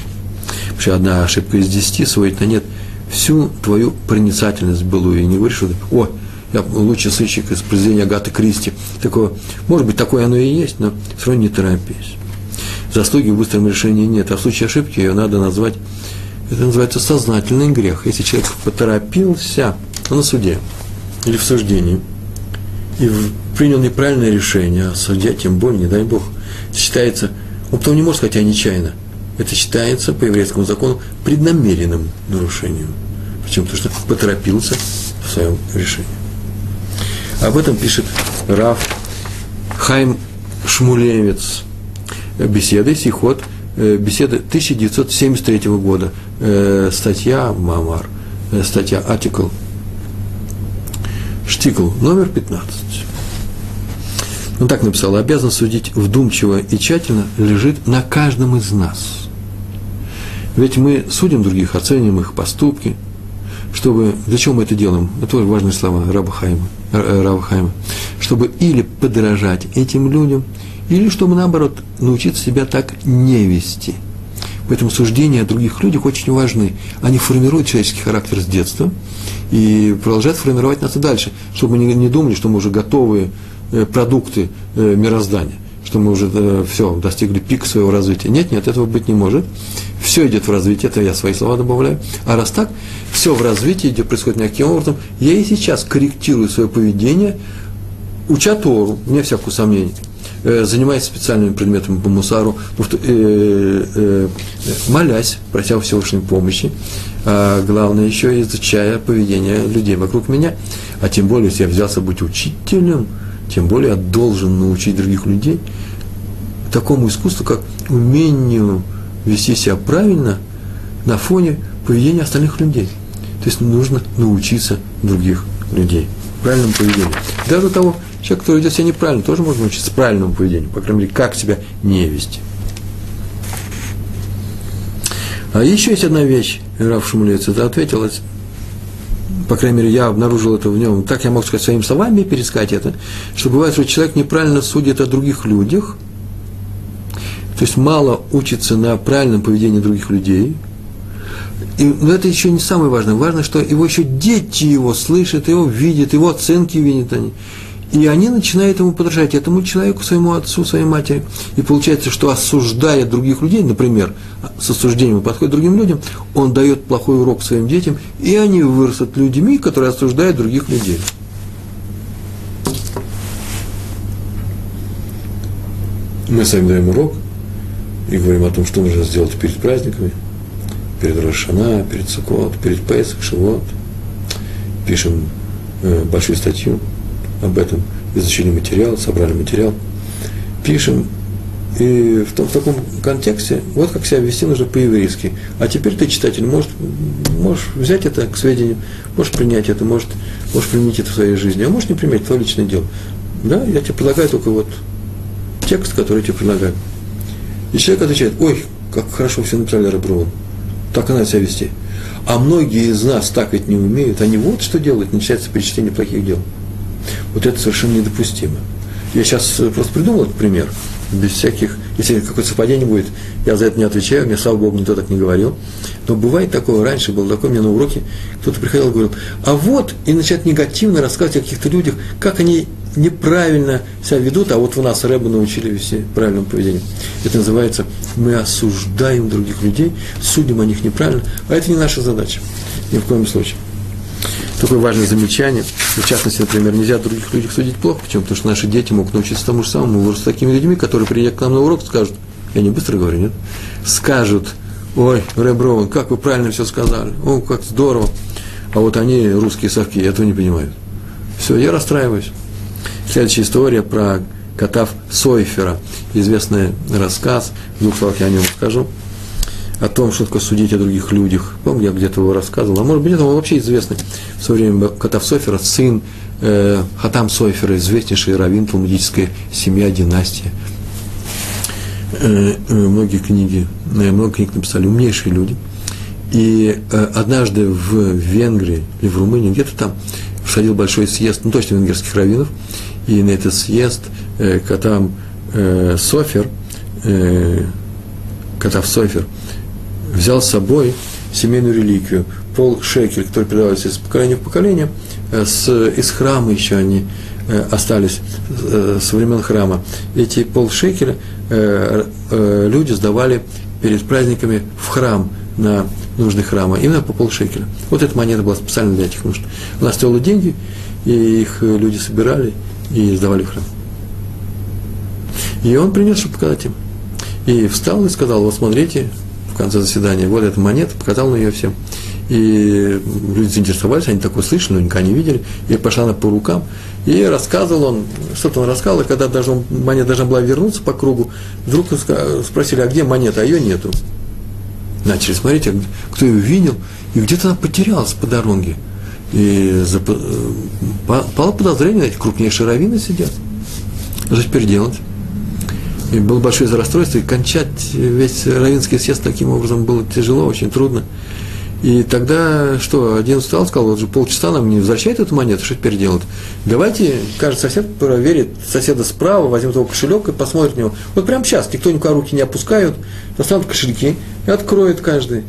Что одна ошибка из десяти сводит на нет всю твою проницательность былую. И не говоришь, что о, я лучший сыщик из произведения Агаты Кристи. Такого, может быть, такое оно и есть, но все равно не торопись. Заслуги в быстром решении нет, а в случае ошибки ее надо назвать, это называется сознательный грех. Если человек поторопился на суде или в суждении и принял неправильное решение, а судья тем более, не дай Бог, считается, он потом не может сказать, я нечаянно. Это считается по еврейскому закону преднамеренным нарушением. Почему? Потому что поторопился в своем решении. Об этом пишет Раф Хайм Шмулевец. Беседы, Сихот, э, беседы 1973 года. Э, статья Мамар, э, статья Атикл, Штикл, номер 15. Он так написал, обязанность судить вдумчиво и тщательно лежит на каждом из нас. Ведь мы судим других, оценим их поступки, чтобы, для чего мы это делаем? Это тоже важные слова Раба Хайма, Раба Хайма. Чтобы или подражать этим людям, или чтобы, наоборот, научиться себя так не вести. Поэтому суждения о других людях очень важны. Они формируют человеческий характер с детства и продолжают формировать нас и дальше, чтобы мы не думали, что мы уже готовые э, продукты э, мироздания, что мы уже э, все, достигли пика своего развития. Нет, нет, этого быть не может. Все идет в развитие, это я свои слова добавляю. А раз так, все в развитии идет, происходит каким образом, я и сейчас корректирую свое поведение, уча Тору, вне всякого сомнения. Э, занимаясь специальными предметами по мусару, э, э, молясь, прося Всевышней помощи, а главное еще изучая поведение людей вокруг меня. А тем более, если я взялся быть учителем, тем более должен научить других людей такому искусству, как умению вести себя правильно на фоне поведения остальных людей. То есть нужно научиться других людей правильному поведению. Даже того, Человек, который ведет себя неправильно, тоже можно научиться правильному поведению, по крайней мере, как себя не вести. А еще есть одна вещь, Раф Шумлец это ответил, по крайней мере, я обнаружил это в нем, так я мог сказать своими словами, пересказать это, что бывает, что человек неправильно судит о других людях, то есть мало учится на правильном поведении других людей, и, но это еще не самое важное. Важно, что его еще дети его слышат, его видят, его оценки видят они. И они начинают ему подражать, этому человеку, своему отцу, своей матери. И получается, что осуждая других людей, например, с осуждением подходит другим людям, он дает плохой урок своим детям, и они вырастут людьми, которые осуждают других людей. Мы с вами даем урок и говорим о том, что нужно сделать перед праздниками, перед Рошана, перед Сукот, перед Песах, Шивот. Пишем э, большую статью об этом, изучили материал, собрали материал, пишем, и в, том, в таком контексте, вот как себя вести нужно по-еврейски. А теперь ты, читатель, можешь, можешь взять это к сведению, можешь принять это, может, можешь применить это в своей жизни, а можешь не применять, твое личное дело. Да, я тебе предлагаю только вот текст, который я тебе предлагаю. И человек отвечает, ой, как хорошо все написали Раброван. Так она себя вести. А многие из нас так ведь не умеют. Они вот что делают, начинается перечисление плохих дел. Вот это совершенно недопустимо. Я сейчас э, просто придумал этот пример, без всяких, если какое-то совпадение будет, я за это не отвечаю, мне, слава Богу, никто так не говорил. Но бывает такое, раньше было такое, мне на уроке кто-то приходил и говорил, а вот, и начинает негативно рассказывать о каких-то людях, как они неправильно себя ведут, а вот у нас Рэбы научили вести правильному поведению. Это называется, мы осуждаем других людей, судим о них неправильно, а это не наша задача, ни в коем случае такое важное замечание. В частности, например, нельзя других людей судить плохо. Почему? Потому что наши дети могут научиться тому же самому. Мы с такими людьми, которые придя к нам на урок, скажут, я не быстро говорю, нет? Скажут, ой, Реброван, как вы правильно все сказали, о, как здорово. А вот они, русские совки, этого не понимают. Все, я расстраиваюсь. Следующая история про Катав Сойфера. Известный рассказ, в двух словах я о нем скажу о том, что такое судить о других людях. Помню, я где-то его рассказывал, а может быть, это он вообще известный в свое время Катав Софера, сын э, Хатам Софера, известнейший раввин, талмудическая семья, династия. э, э, многие книги, э, много книг написали умнейшие люди. И однажды в Венгрии или в Румынии, где-то там, всходил большой съезд, ну точно венгерских раввинов, и на этот съезд Катам Софер, Катав Софер, взял с собой семейную реликвию, пол шекель, который передавался из поколения в поколение, с, из храма еще они Э, остались э, со времен храма. Эти полшекеля э, люди сдавали перед праздниками в храм на нужды храма, именно по полшекеля. Вот эта монета была специально для этих нужд. Она стоила деньги, и их люди собирали и сдавали в храм. И он принес, чтобы показать им. И встал и сказал, вот смотрите, конце заседания, вот эта монета, показал на нее всем. И люди заинтересовались, они такое слышали, но никогда не видели. И пошла она по рукам. И рассказывал он, что-то он рассказывал, и когда даже монета должна была вернуться по кругу, вдруг спросили, а где монета, а ее нету. Начали смотреть, а кто ее видел, и где-то она потерялась по дороге. И пало подозрение, эти крупнейшие раввины сидят. Что теперь делать? И было большое расстройство, и кончать весь равинский съезд таким образом было тяжело, очень трудно. И тогда что, один встал, сказал, вот же полчаса нам не возвращает эту монету, что теперь делать? Давайте, каждый сосед проверит соседа справа, возьмет его кошелек и посмотрит на него. Вот прямо сейчас, никто никуда руки не опускают, достанут кошельки и откроет каждый.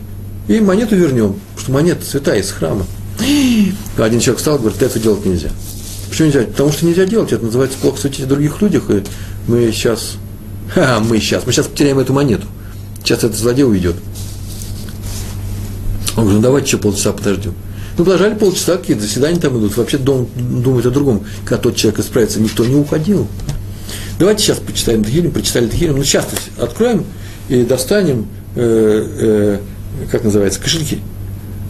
И монету вернем, потому что монета святая из храма. Один человек встал говорит, это делать нельзя. Почему нельзя? Потому что нельзя делать, это называется плохо светить в других людях, и мы сейчас, ха, мы сейчас, мы сейчас потеряем эту монету. Сейчас этот злодей уйдет. Он говорит, ну давайте еще полчаса подождем. Ну, подождали полчаса, какие-то заседания там идут, вообще дом, думает о другом. Когда тот человек исправится, никто не уходил. Давайте сейчас почитаем Тхилим, прочитали Тхилим, ну сейчас откроем и достанем, э, э, как называется, кошельки.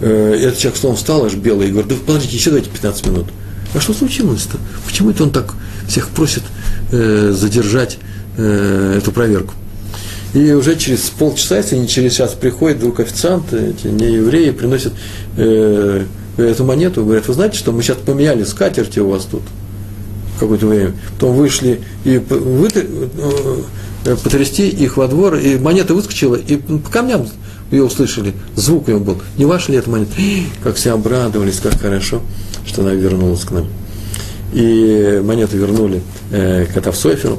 Э, этот человек словом встал, аж белый, и говорит, да подождите, еще давайте 15 минут. А что случилось-то? Почему это он так всех просит э, задержать э, эту проверку? И уже через полчаса, если не через час, приходит вдруг официант, эти не евреи, приносят э, эту монету, говорят, вы знаете, что мы сейчас поменяли скатерти у вас тут какое-то время. Потом вышли и вы, э, потрясти их во двор, и монета выскочила, и по камням ее услышали, звук ее был. Не ваша ли эта монета? Как все обрадовались, как хорошо, что она вернулась к нам. И монету вернули э, Катавсоферу,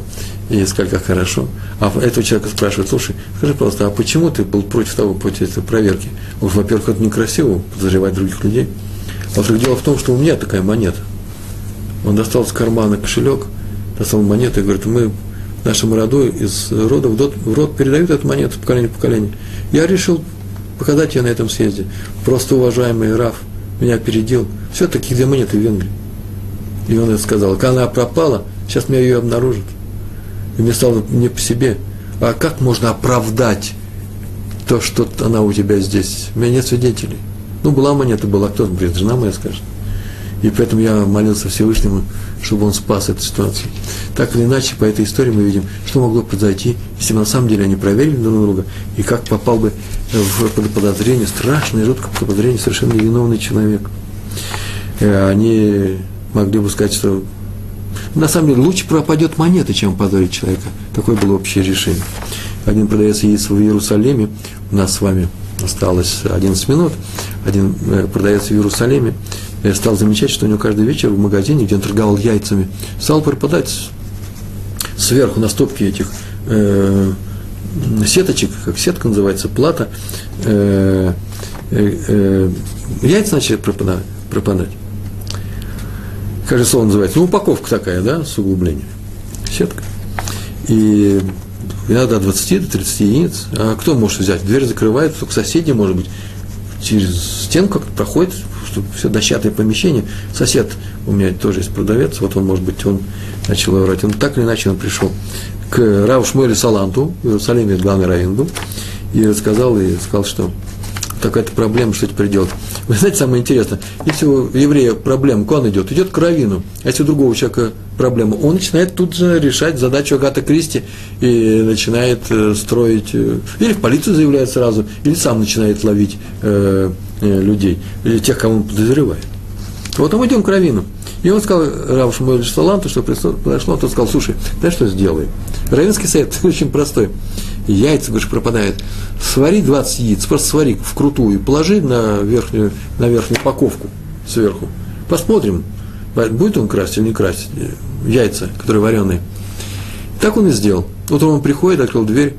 и сказали, как хорошо. А этого человека спрашивают, слушай, скажи, пожалуйста, а почему ты был против того, против этой проверки? Во-первых, это некрасиво подозревать других людей. А во-вторых, дело в том, что у меня такая монета. Он достал из кармана кошелек, достал монету и говорит, мы в нашем роду из рода в род, в род передают эту монету поколение в поколение. Я решил показать ее на этом съезде. Просто уважаемый Раф меня опередил. Все-таки где монеты в Венгрии? И он сказал. Когда она пропала, сейчас меня ее обнаружат и мне стало не по себе. А как можно оправдать то, что она у тебя здесь? У меня нет свидетелей. Ну, была монета, была кто-то, говорит, жена моя скажет. И поэтому я молился Всевышнему, чтобы он спас эту ситуацию. Так или иначе, по этой истории мы видим, что могло произойти, если бы на самом деле они проверили друг друга, и как попал бы в подозрение, страшное, жуткое подозрение, совершенно невиновный человек. Э, они могли бы сказать, что на самом деле лучше пропадет монета, чем позорить человека. Такое было общее решение. Один продавец яиц в Иерусалиме, у нас с вами осталось 11 минут, один э, продавец в Иерусалиме э, стал замечать, что у него каждый вечер в магазине, где он торговал яйцами, стал пропадать сверху на стопке этих э, сеточек, как сетка называется, плата, э, э, э, яйца начали пропадать же слово называется, ну, упаковка такая, да, с углублением, сетка. И иногда 20 до 30 единиц. А кто может взять? Дверь закрывает, только соседи, может быть, через стенку как-то проходит, чтобы все дощатое помещение. Сосед у меня тоже есть продавец, вот он, может быть, он начал врать. Он так или иначе он пришел к Раву Шмуэлю Саланту, в Иерусалиме главный был, и рассказал, и сказал, что такая-то проблема, что теперь делать. Вы знаете, самое интересное, если у еврея проблема, куда он идет? Идет к равину. А если у другого человека проблема, он начинает тут же решать задачу Агата Кристи и начинает э, строить, э, или в полицию заявляет сразу, или сам начинает ловить э, людей, или тех, кого он подозревает. Вот мы идем к равину. И он сказал Раву Шмуэль Саланту, что произошло, тот сказал, слушай, дай что сделай. Равинский совет очень простой. Яйца, говоришь, пропадают. Свари 20 яиц, просто свари вкрутую, положи на верхнюю, на верхнюю упаковку сверху. Посмотрим, будет он красть или не красть яйца, которые вареные. Так он и сделал. Утром он приходит, открыл дверь,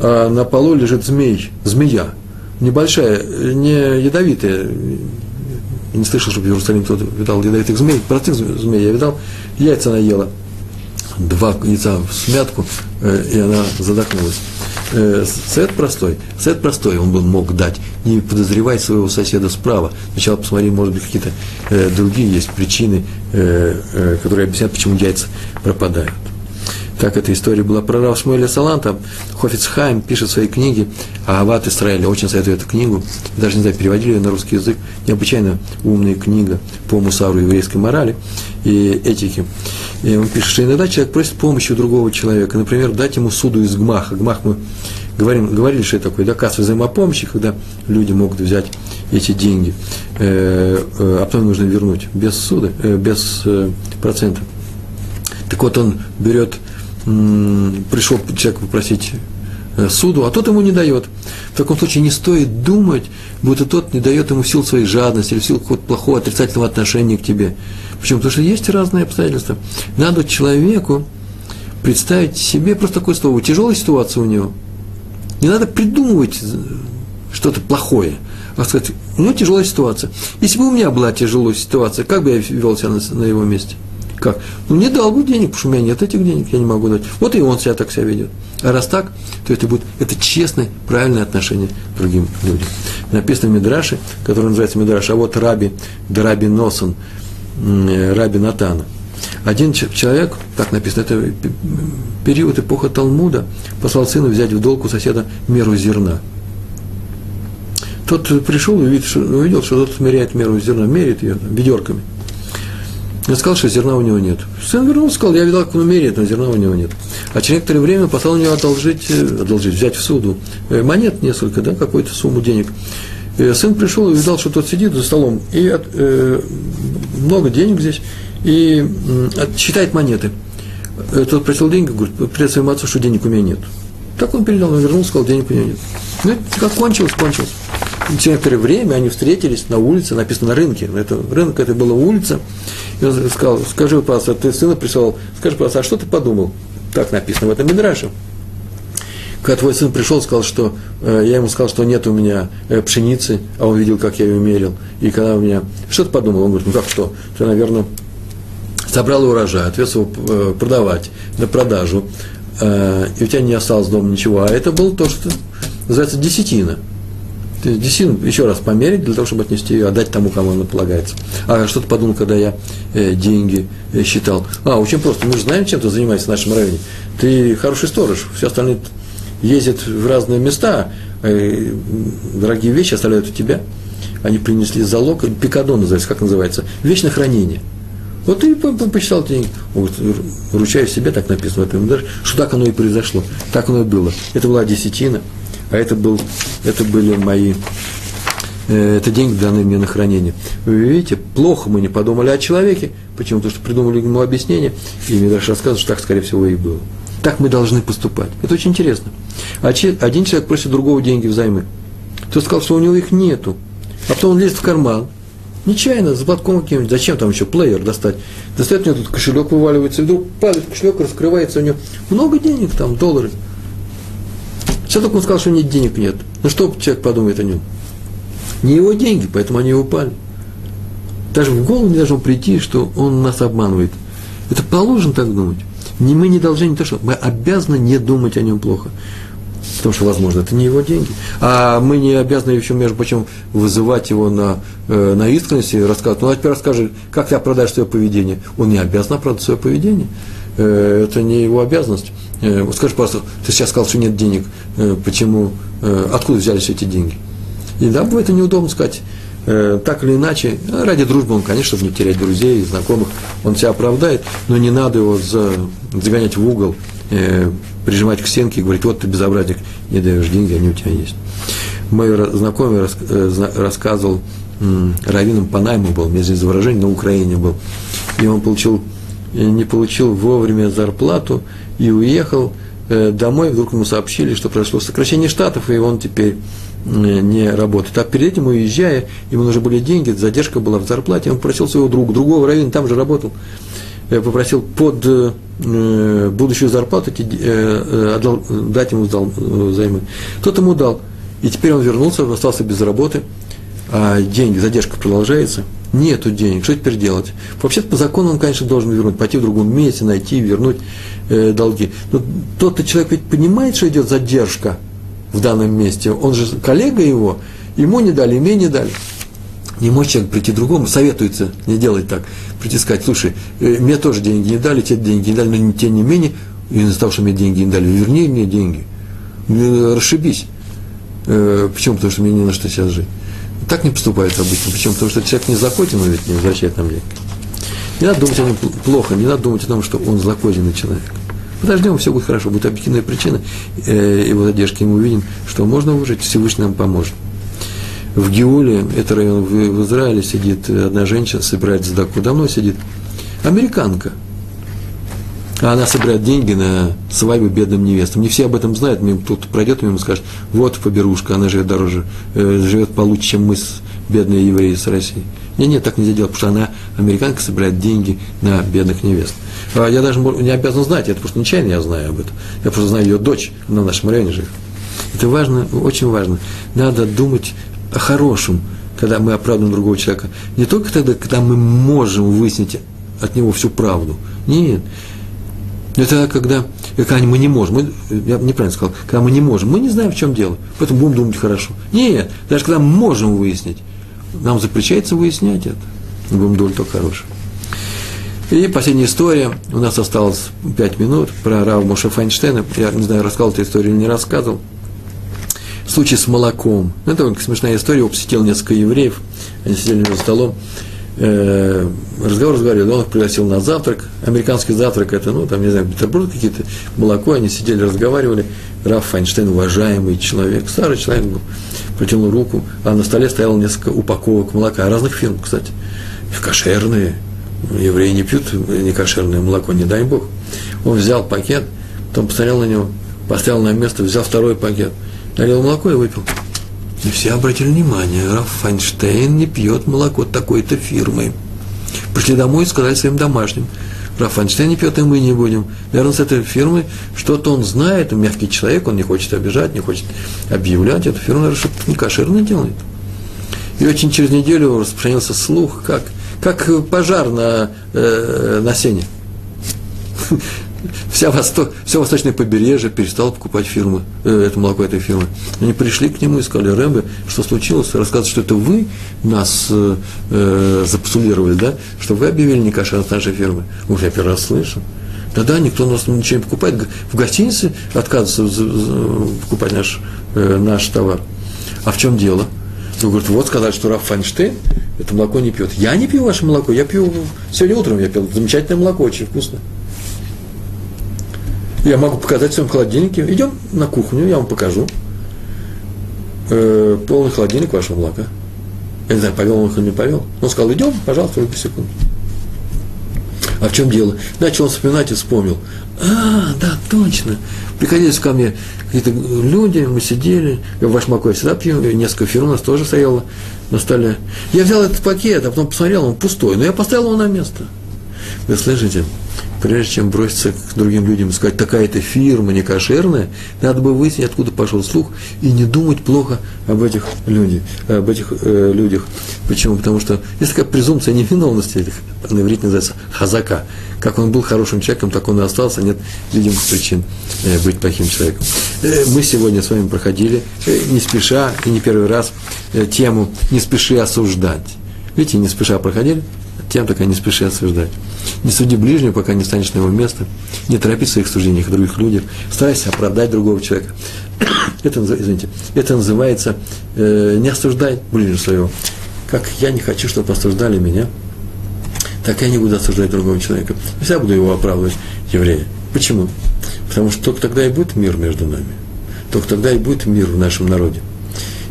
а на полу лежит змей, змея. Небольшая, не ядовитая. Я не слышал, чтобы в Иерусалиме кто-то видал ядовитых змей. Простых змей я видал. Яйца она ела. Два яйца в смятку, э, и она задохнулась. Э, совет простой. Совет простой он бы мог дать. Не подозревай своего соседа справа. Сначала посмотри, может быть, какие-то э, другие есть причины, э, э, которые объясняют, почему яйца пропадают. Так эта история была про Рав Шмуэля Саланта. Хофицхайм пишет в своей книге Ават Израиля. Очень советую эту книгу. Даже не знаю, переводили ее на русский язык. Необычайно умная книга по мусару еврейской морали и этики. И он пишет, что иногда человек просит помощи у другого человека. Например, дать ему суду из гмаха. Гмах мы говорим, говорили, что это такое доказ взаимопомощи, когда люди могут взять эти деньги, э, э, а потом нужно вернуть без суда, э, без процента. Так вот, он берет пришел человек попросить э, суду, а тот ему не дает. В таком случае не стоит думать, будто тот не дает ему сил своей жадности или сил какого-то плохого отрицательного отношения к тебе. Почему? Потому что есть разные обстоятельства. Надо человеку представить себе просто такое слово, тяжелая ситуация у него. Не надо придумывать что-то плохое, а сказать, ну, тяжелая ситуация. Если бы у меня была тяжелая ситуация, как бы я вел себя на, на его месте? Как? Ну, не дал бы денег, потому что у меня нет этих денег, я не могу дать. Вот и он себя так себя ведет. А раз так, то это будет, это честное, правильное отношение к другим людям. Написано в Мидраше, который называется Мидраш, а вот Раби, Драби Носон, Раби Натана. Один человек, так написано, это период эпоха Талмуда, послал сына взять в долг у соседа меру зерна. Тот пришел и увидел, что, тот меряет меру зерна, меряет ее ведерками – он сказал, что зерна у него нет. Сын вернулся, сказал, я видал, как он меряет, но зерна у него нет. А через некоторое время послал него одолжить, э, одолжить, взять в суду э, монет несколько, да, какую-то сумму денег. И сын пришел и увидал, что тот сидит за столом, и от, э, много денег здесь, и э, считает монеты. Тот просил деньги, говорит, привет своему отцу, что денег у меня нет. Так он передал, он вернулся, сказал, денег у меня нет. Ну, как кончилось, кончилось. Через некоторое время они встретились на улице, написано на рынке. Это, рынок это была улица. И он сказал, скажи, пожалуйста, ты сына прислал, скажи, пожалуйста, а что ты подумал? Так написано в этом Мидраше. Когда твой сын пришел, сказал, что э, я ему сказал, что нет у меня э, пшеницы, а он видел, как я ее мерил. И когда у меня... Что ты подумал? Он говорит, ну как что? Ты, наверное, собрал урожай, отвез его э, продавать на продажу, э, и у тебя не осталось дома ничего. А это было то, что называется десятина – десятину еще раз померить для того, чтобы отнести ее, отдать тому, кому она полагается. А что ты подумал, когда я э, деньги э, считал? А, очень просто. Мы же знаем, чем ты занимаешься в нашем районе. Ты хороший сторож, все остальные ездят в разные места, э, дорогие вещи оставляют у тебя. Они принесли залог, пикадон называется, как называется, на хранение. Вот ты посчитал деньги. Вот, ручаюсь себе, так написано в этом, что так оно и произошло. Так оно и было. Это была десятина а это, был, это были мои, э, это деньги, данные мне на хранение. Вы видите, плохо мы не подумали о человеке, почему? Потому что придумали ему объяснение, и мне даже рассказывают, что так, скорее всего, и было. Так мы должны поступать. Это очень интересно. А один человек просит другого деньги взаймы. Тот сказал, что у него их нету. А потом он лезет в карман, нечаянно, с платком каким-нибудь, зачем там еще плеер достать? Достает у него тут кошелек вываливается, вдруг падает кошелек, раскрывается у него много денег там, доллары. Все только он сказал, что нет денег нет. Ну что человек подумает о нем? Не его деньги, поэтому они упали. Даже в голову не должно прийти, что он нас обманывает. Это положено так думать. Не мы не должны, не то что, мы обязаны не думать о нем плохо. Потому что, возможно, это не его деньги. А мы не обязаны еще, между прочим, вызывать его на, э, на искренность и рассказывать. Ну, а теперь расскажи, как ты оправдаешь свое поведение. Он не обязан оправдать свое поведение. Э, это не его обязанность. Э, скажи, пожалуйста, ты сейчас сказал, что нет денег, э, почему, откуда взялись эти деньги? И да, бывает неудобно сказать, так или иначе, ради дружбы он, конечно, чтобы не терять друзей, знакомых, он себя оправдает, но не надо его за, загонять в угол, прижимать к стенке и говорить, вот ты безобразник, не даешь деньги, они у тебя есть. Мой знакомый рассказывал раввином по найму был, мне здесь выражение, на Украине был. И он получил, не получил вовремя зарплату и уехал домой. Вдруг ему сообщили, что произошло сокращение штатов, и он теперь не работает. А перед этим, уезжая, ему нужны были деньги, задержка была в зарплате, он попросил своего друга, другого раввина, там же работал, попросил под э, будущую зарплату э, э, отдал, дать ему дал, займы. Тот ему дал. И теперь он вернулся, остался без работы, а деньги, задержка продолжается, нету денег, что теперь делать? Вообще-то по закону он, конечно, должен вернуть, пойти в другом месте, найти, вернуть э, долги. Но тот-то человек ведь понимает, что идет задержка в данном месте, он же коллега его, ему не дали, мне не дали. Не может человек прийти другому, советуется не делать так, прийти сказать, слушай, э, мне тоже деньги не дали, тебе деньги не дали, но тем не менее, из-за того, что мне деньги не дали, верни мне деньги, расшибись. Э, почему? Потому что мне не на что сейчас жить. Так не поступает обычно. Почему? Потому что человек не злокотен, он ведь не возвращает нам деньги. Не надо думать о нем плохо, не надо думать о том, что он злокозненный человек. Подождем, все будет хорошо, будет объективная причина э, его задержки, и мы увидим, что можно выжить, Всевышний нам поможет в Геуле, это район в, в Израиле, сидит одна женщина, собирает сдаку, давно сидит, американка. А она собирает деньги на свадьбу бедным невестам. Не все об этом знают, мимо, тут пройдет мимо скажет, вот поберушка, она живет дороже, э, живет получше, чем мы, с, бедные евреи с России. Нет, нет, так нельзя делать, потому что она, американка, собирает деньги на бедных невест. А я даже не обязан знать это, потому что нечаянно я знаю об этом. Я просто знаю ее дочь, она в нашем районе живет. Это важно, очень важно. Надо думать о хорошем, когда мы оправдываем другого человека. Не только тогда, когда мы можем выяснить от него всю правду. Нет. Это когда, когда мы не можем. Мы, я неправильно сказал. Когда мы не можем. Мы не знаем, в чем дело. Поэтому будем думать хорошо. Нет. Даже когда мы можем выяснить. Нам запрещается выяснять это. Мы будем думать только хорошее. И последняя история. У нас осталось пять минут про Рава Моше Файнштейна. Я не знаю, рассказывал эту историю или не рассказывал случай с молоком. Ну, это смешная история. Его посетил несколько евреев. Они сидели за столом. Э, разговор разговаривали, он их пригласил на завтрак. Американский завтрак это, ну, там, не знаю, бутерброды какие-то, молоко. Они сидели, разговаривали. Раф Файнштейн, уважаемый человек, старый человек был, протянул руку, а на столе стояло несколько упаковок молока, разных фирм, кстати. Кошерные. Евреи не пьют некошерное молоко, не дай бог. Он взял пакет, потом посмотрел на него, поставил на место, взял второй пакет – налил молоко и выпил. И все обратили внимание, Раф Файнштейн не пьет молоко такой-то фирмы. Пришли домой и сказали своим домашним, Раф Файнштейн не пьет, и мы не будем. Наверное, с этой фирмой что-то он знает, он мягкий человек, он не хочет обижать, не хочет объявлять. Эту фирму, наверное, что-то некошерно делает. И очень через неделю распространился слух, как, как пожар на, э, на сене вся восток, все восточное побережье перестало покупать фирмы, э, это молоко этой фирмы. Они пришли к нему и сказали, Рэбе, что случилось? Рассказывают, что это вы нас э, э запсулировали, да? Что вы объявили не кошерность нашей фирмы. Уж я первый раз слышу. Да-да, никто у нас ничего не покупает. В гостинице отказываются покупать наш, э, наш товар. А в чем дело? Он говорит, вот сказали, что Раф Файнштейн это молоко не пьет. Я не пью ваше молоко, я пью сегодня утром, я пил замечательное молоко, очень вкусно. Я могу показать в своем холодильнике. Идем на кухню, я вам покажу. Э, полный холодильник вашего молока. Я не знаю, повел он их или не повел. Он сказал, идем, пожалуйста, руки секунду. А в чем дело? Начал он вспоминать и вспомнил. А, да, точно. Приходились ко мне какие-то люди, мы сидели, я ваш молоко я всегда пью, несколько фирм у нас тоже стояло на столе. Я взял этот пакет, а потом посмотрел, он пустой, но я поставил его на место. Вы слышите? Прежде чем броситься к другим людям и сказать, такая-то фирма не кошерная, надо бы выяснить, откуда пошел слух, и не думать плохо об этих людях. Об этих, э, людях. Почему? Потому что есть такая презумпция невиновности, этих, на иврите называется хазака. Как он был хорошим человеком, так он и остался, нет видимых причин э, быть плохим человеком. Э, мы сегодня с вами проходили, э, не спеша, и не первый раз, э, тему «Не спеши осуждать». Видите, не спеша проходили, тем такая не спеши осуждать. Не суди ближнего, пока не станешь на его место. Не торопись в своих суждениях о других людях. Старайся оправдать другого человека. это, извините, это называется э, не осуждай ближнего своего. Как я не хочу, чтобы осуждали меня, так я не буду осуждать другого человека. Я буду его оправдывать, еврея. Почему? Потому что только тогда и будет мир между нами. Только тогда и будет мир в нашем народе.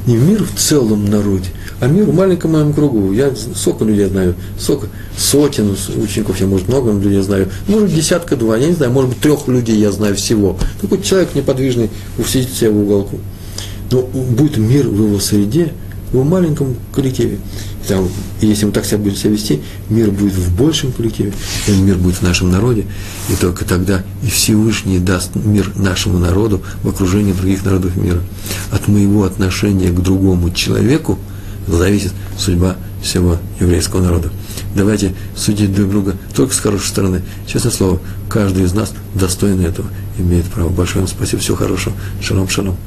Не мир в целом народе, А мир в маленьком моем кругу. Я сколько людей знаю, сколько сотен учеников, я, может, много людей знаю. Может, десятка, два, я не знаю, может быть, трех людей я знаю всего. Такой человек неподвижный, сидит себя в уголку. Но будет мир в его среде, в его маленьком коллективе. И, там, если мы так себя будем себя вести, мир будет в большем коллективе, и мир будет в нашем народе, и только тогда и Всевышний даст мир нашему народу в окружении других народов мира. От моего отношения к другому человеку зависит судьба всего еврейского народа. Давайте судить друг друга только с хорошей стороны. Честное слово, каждый из нас достойный этого, имеет право. Большое вам спасибо, всего хорошего. Шалом, шалом.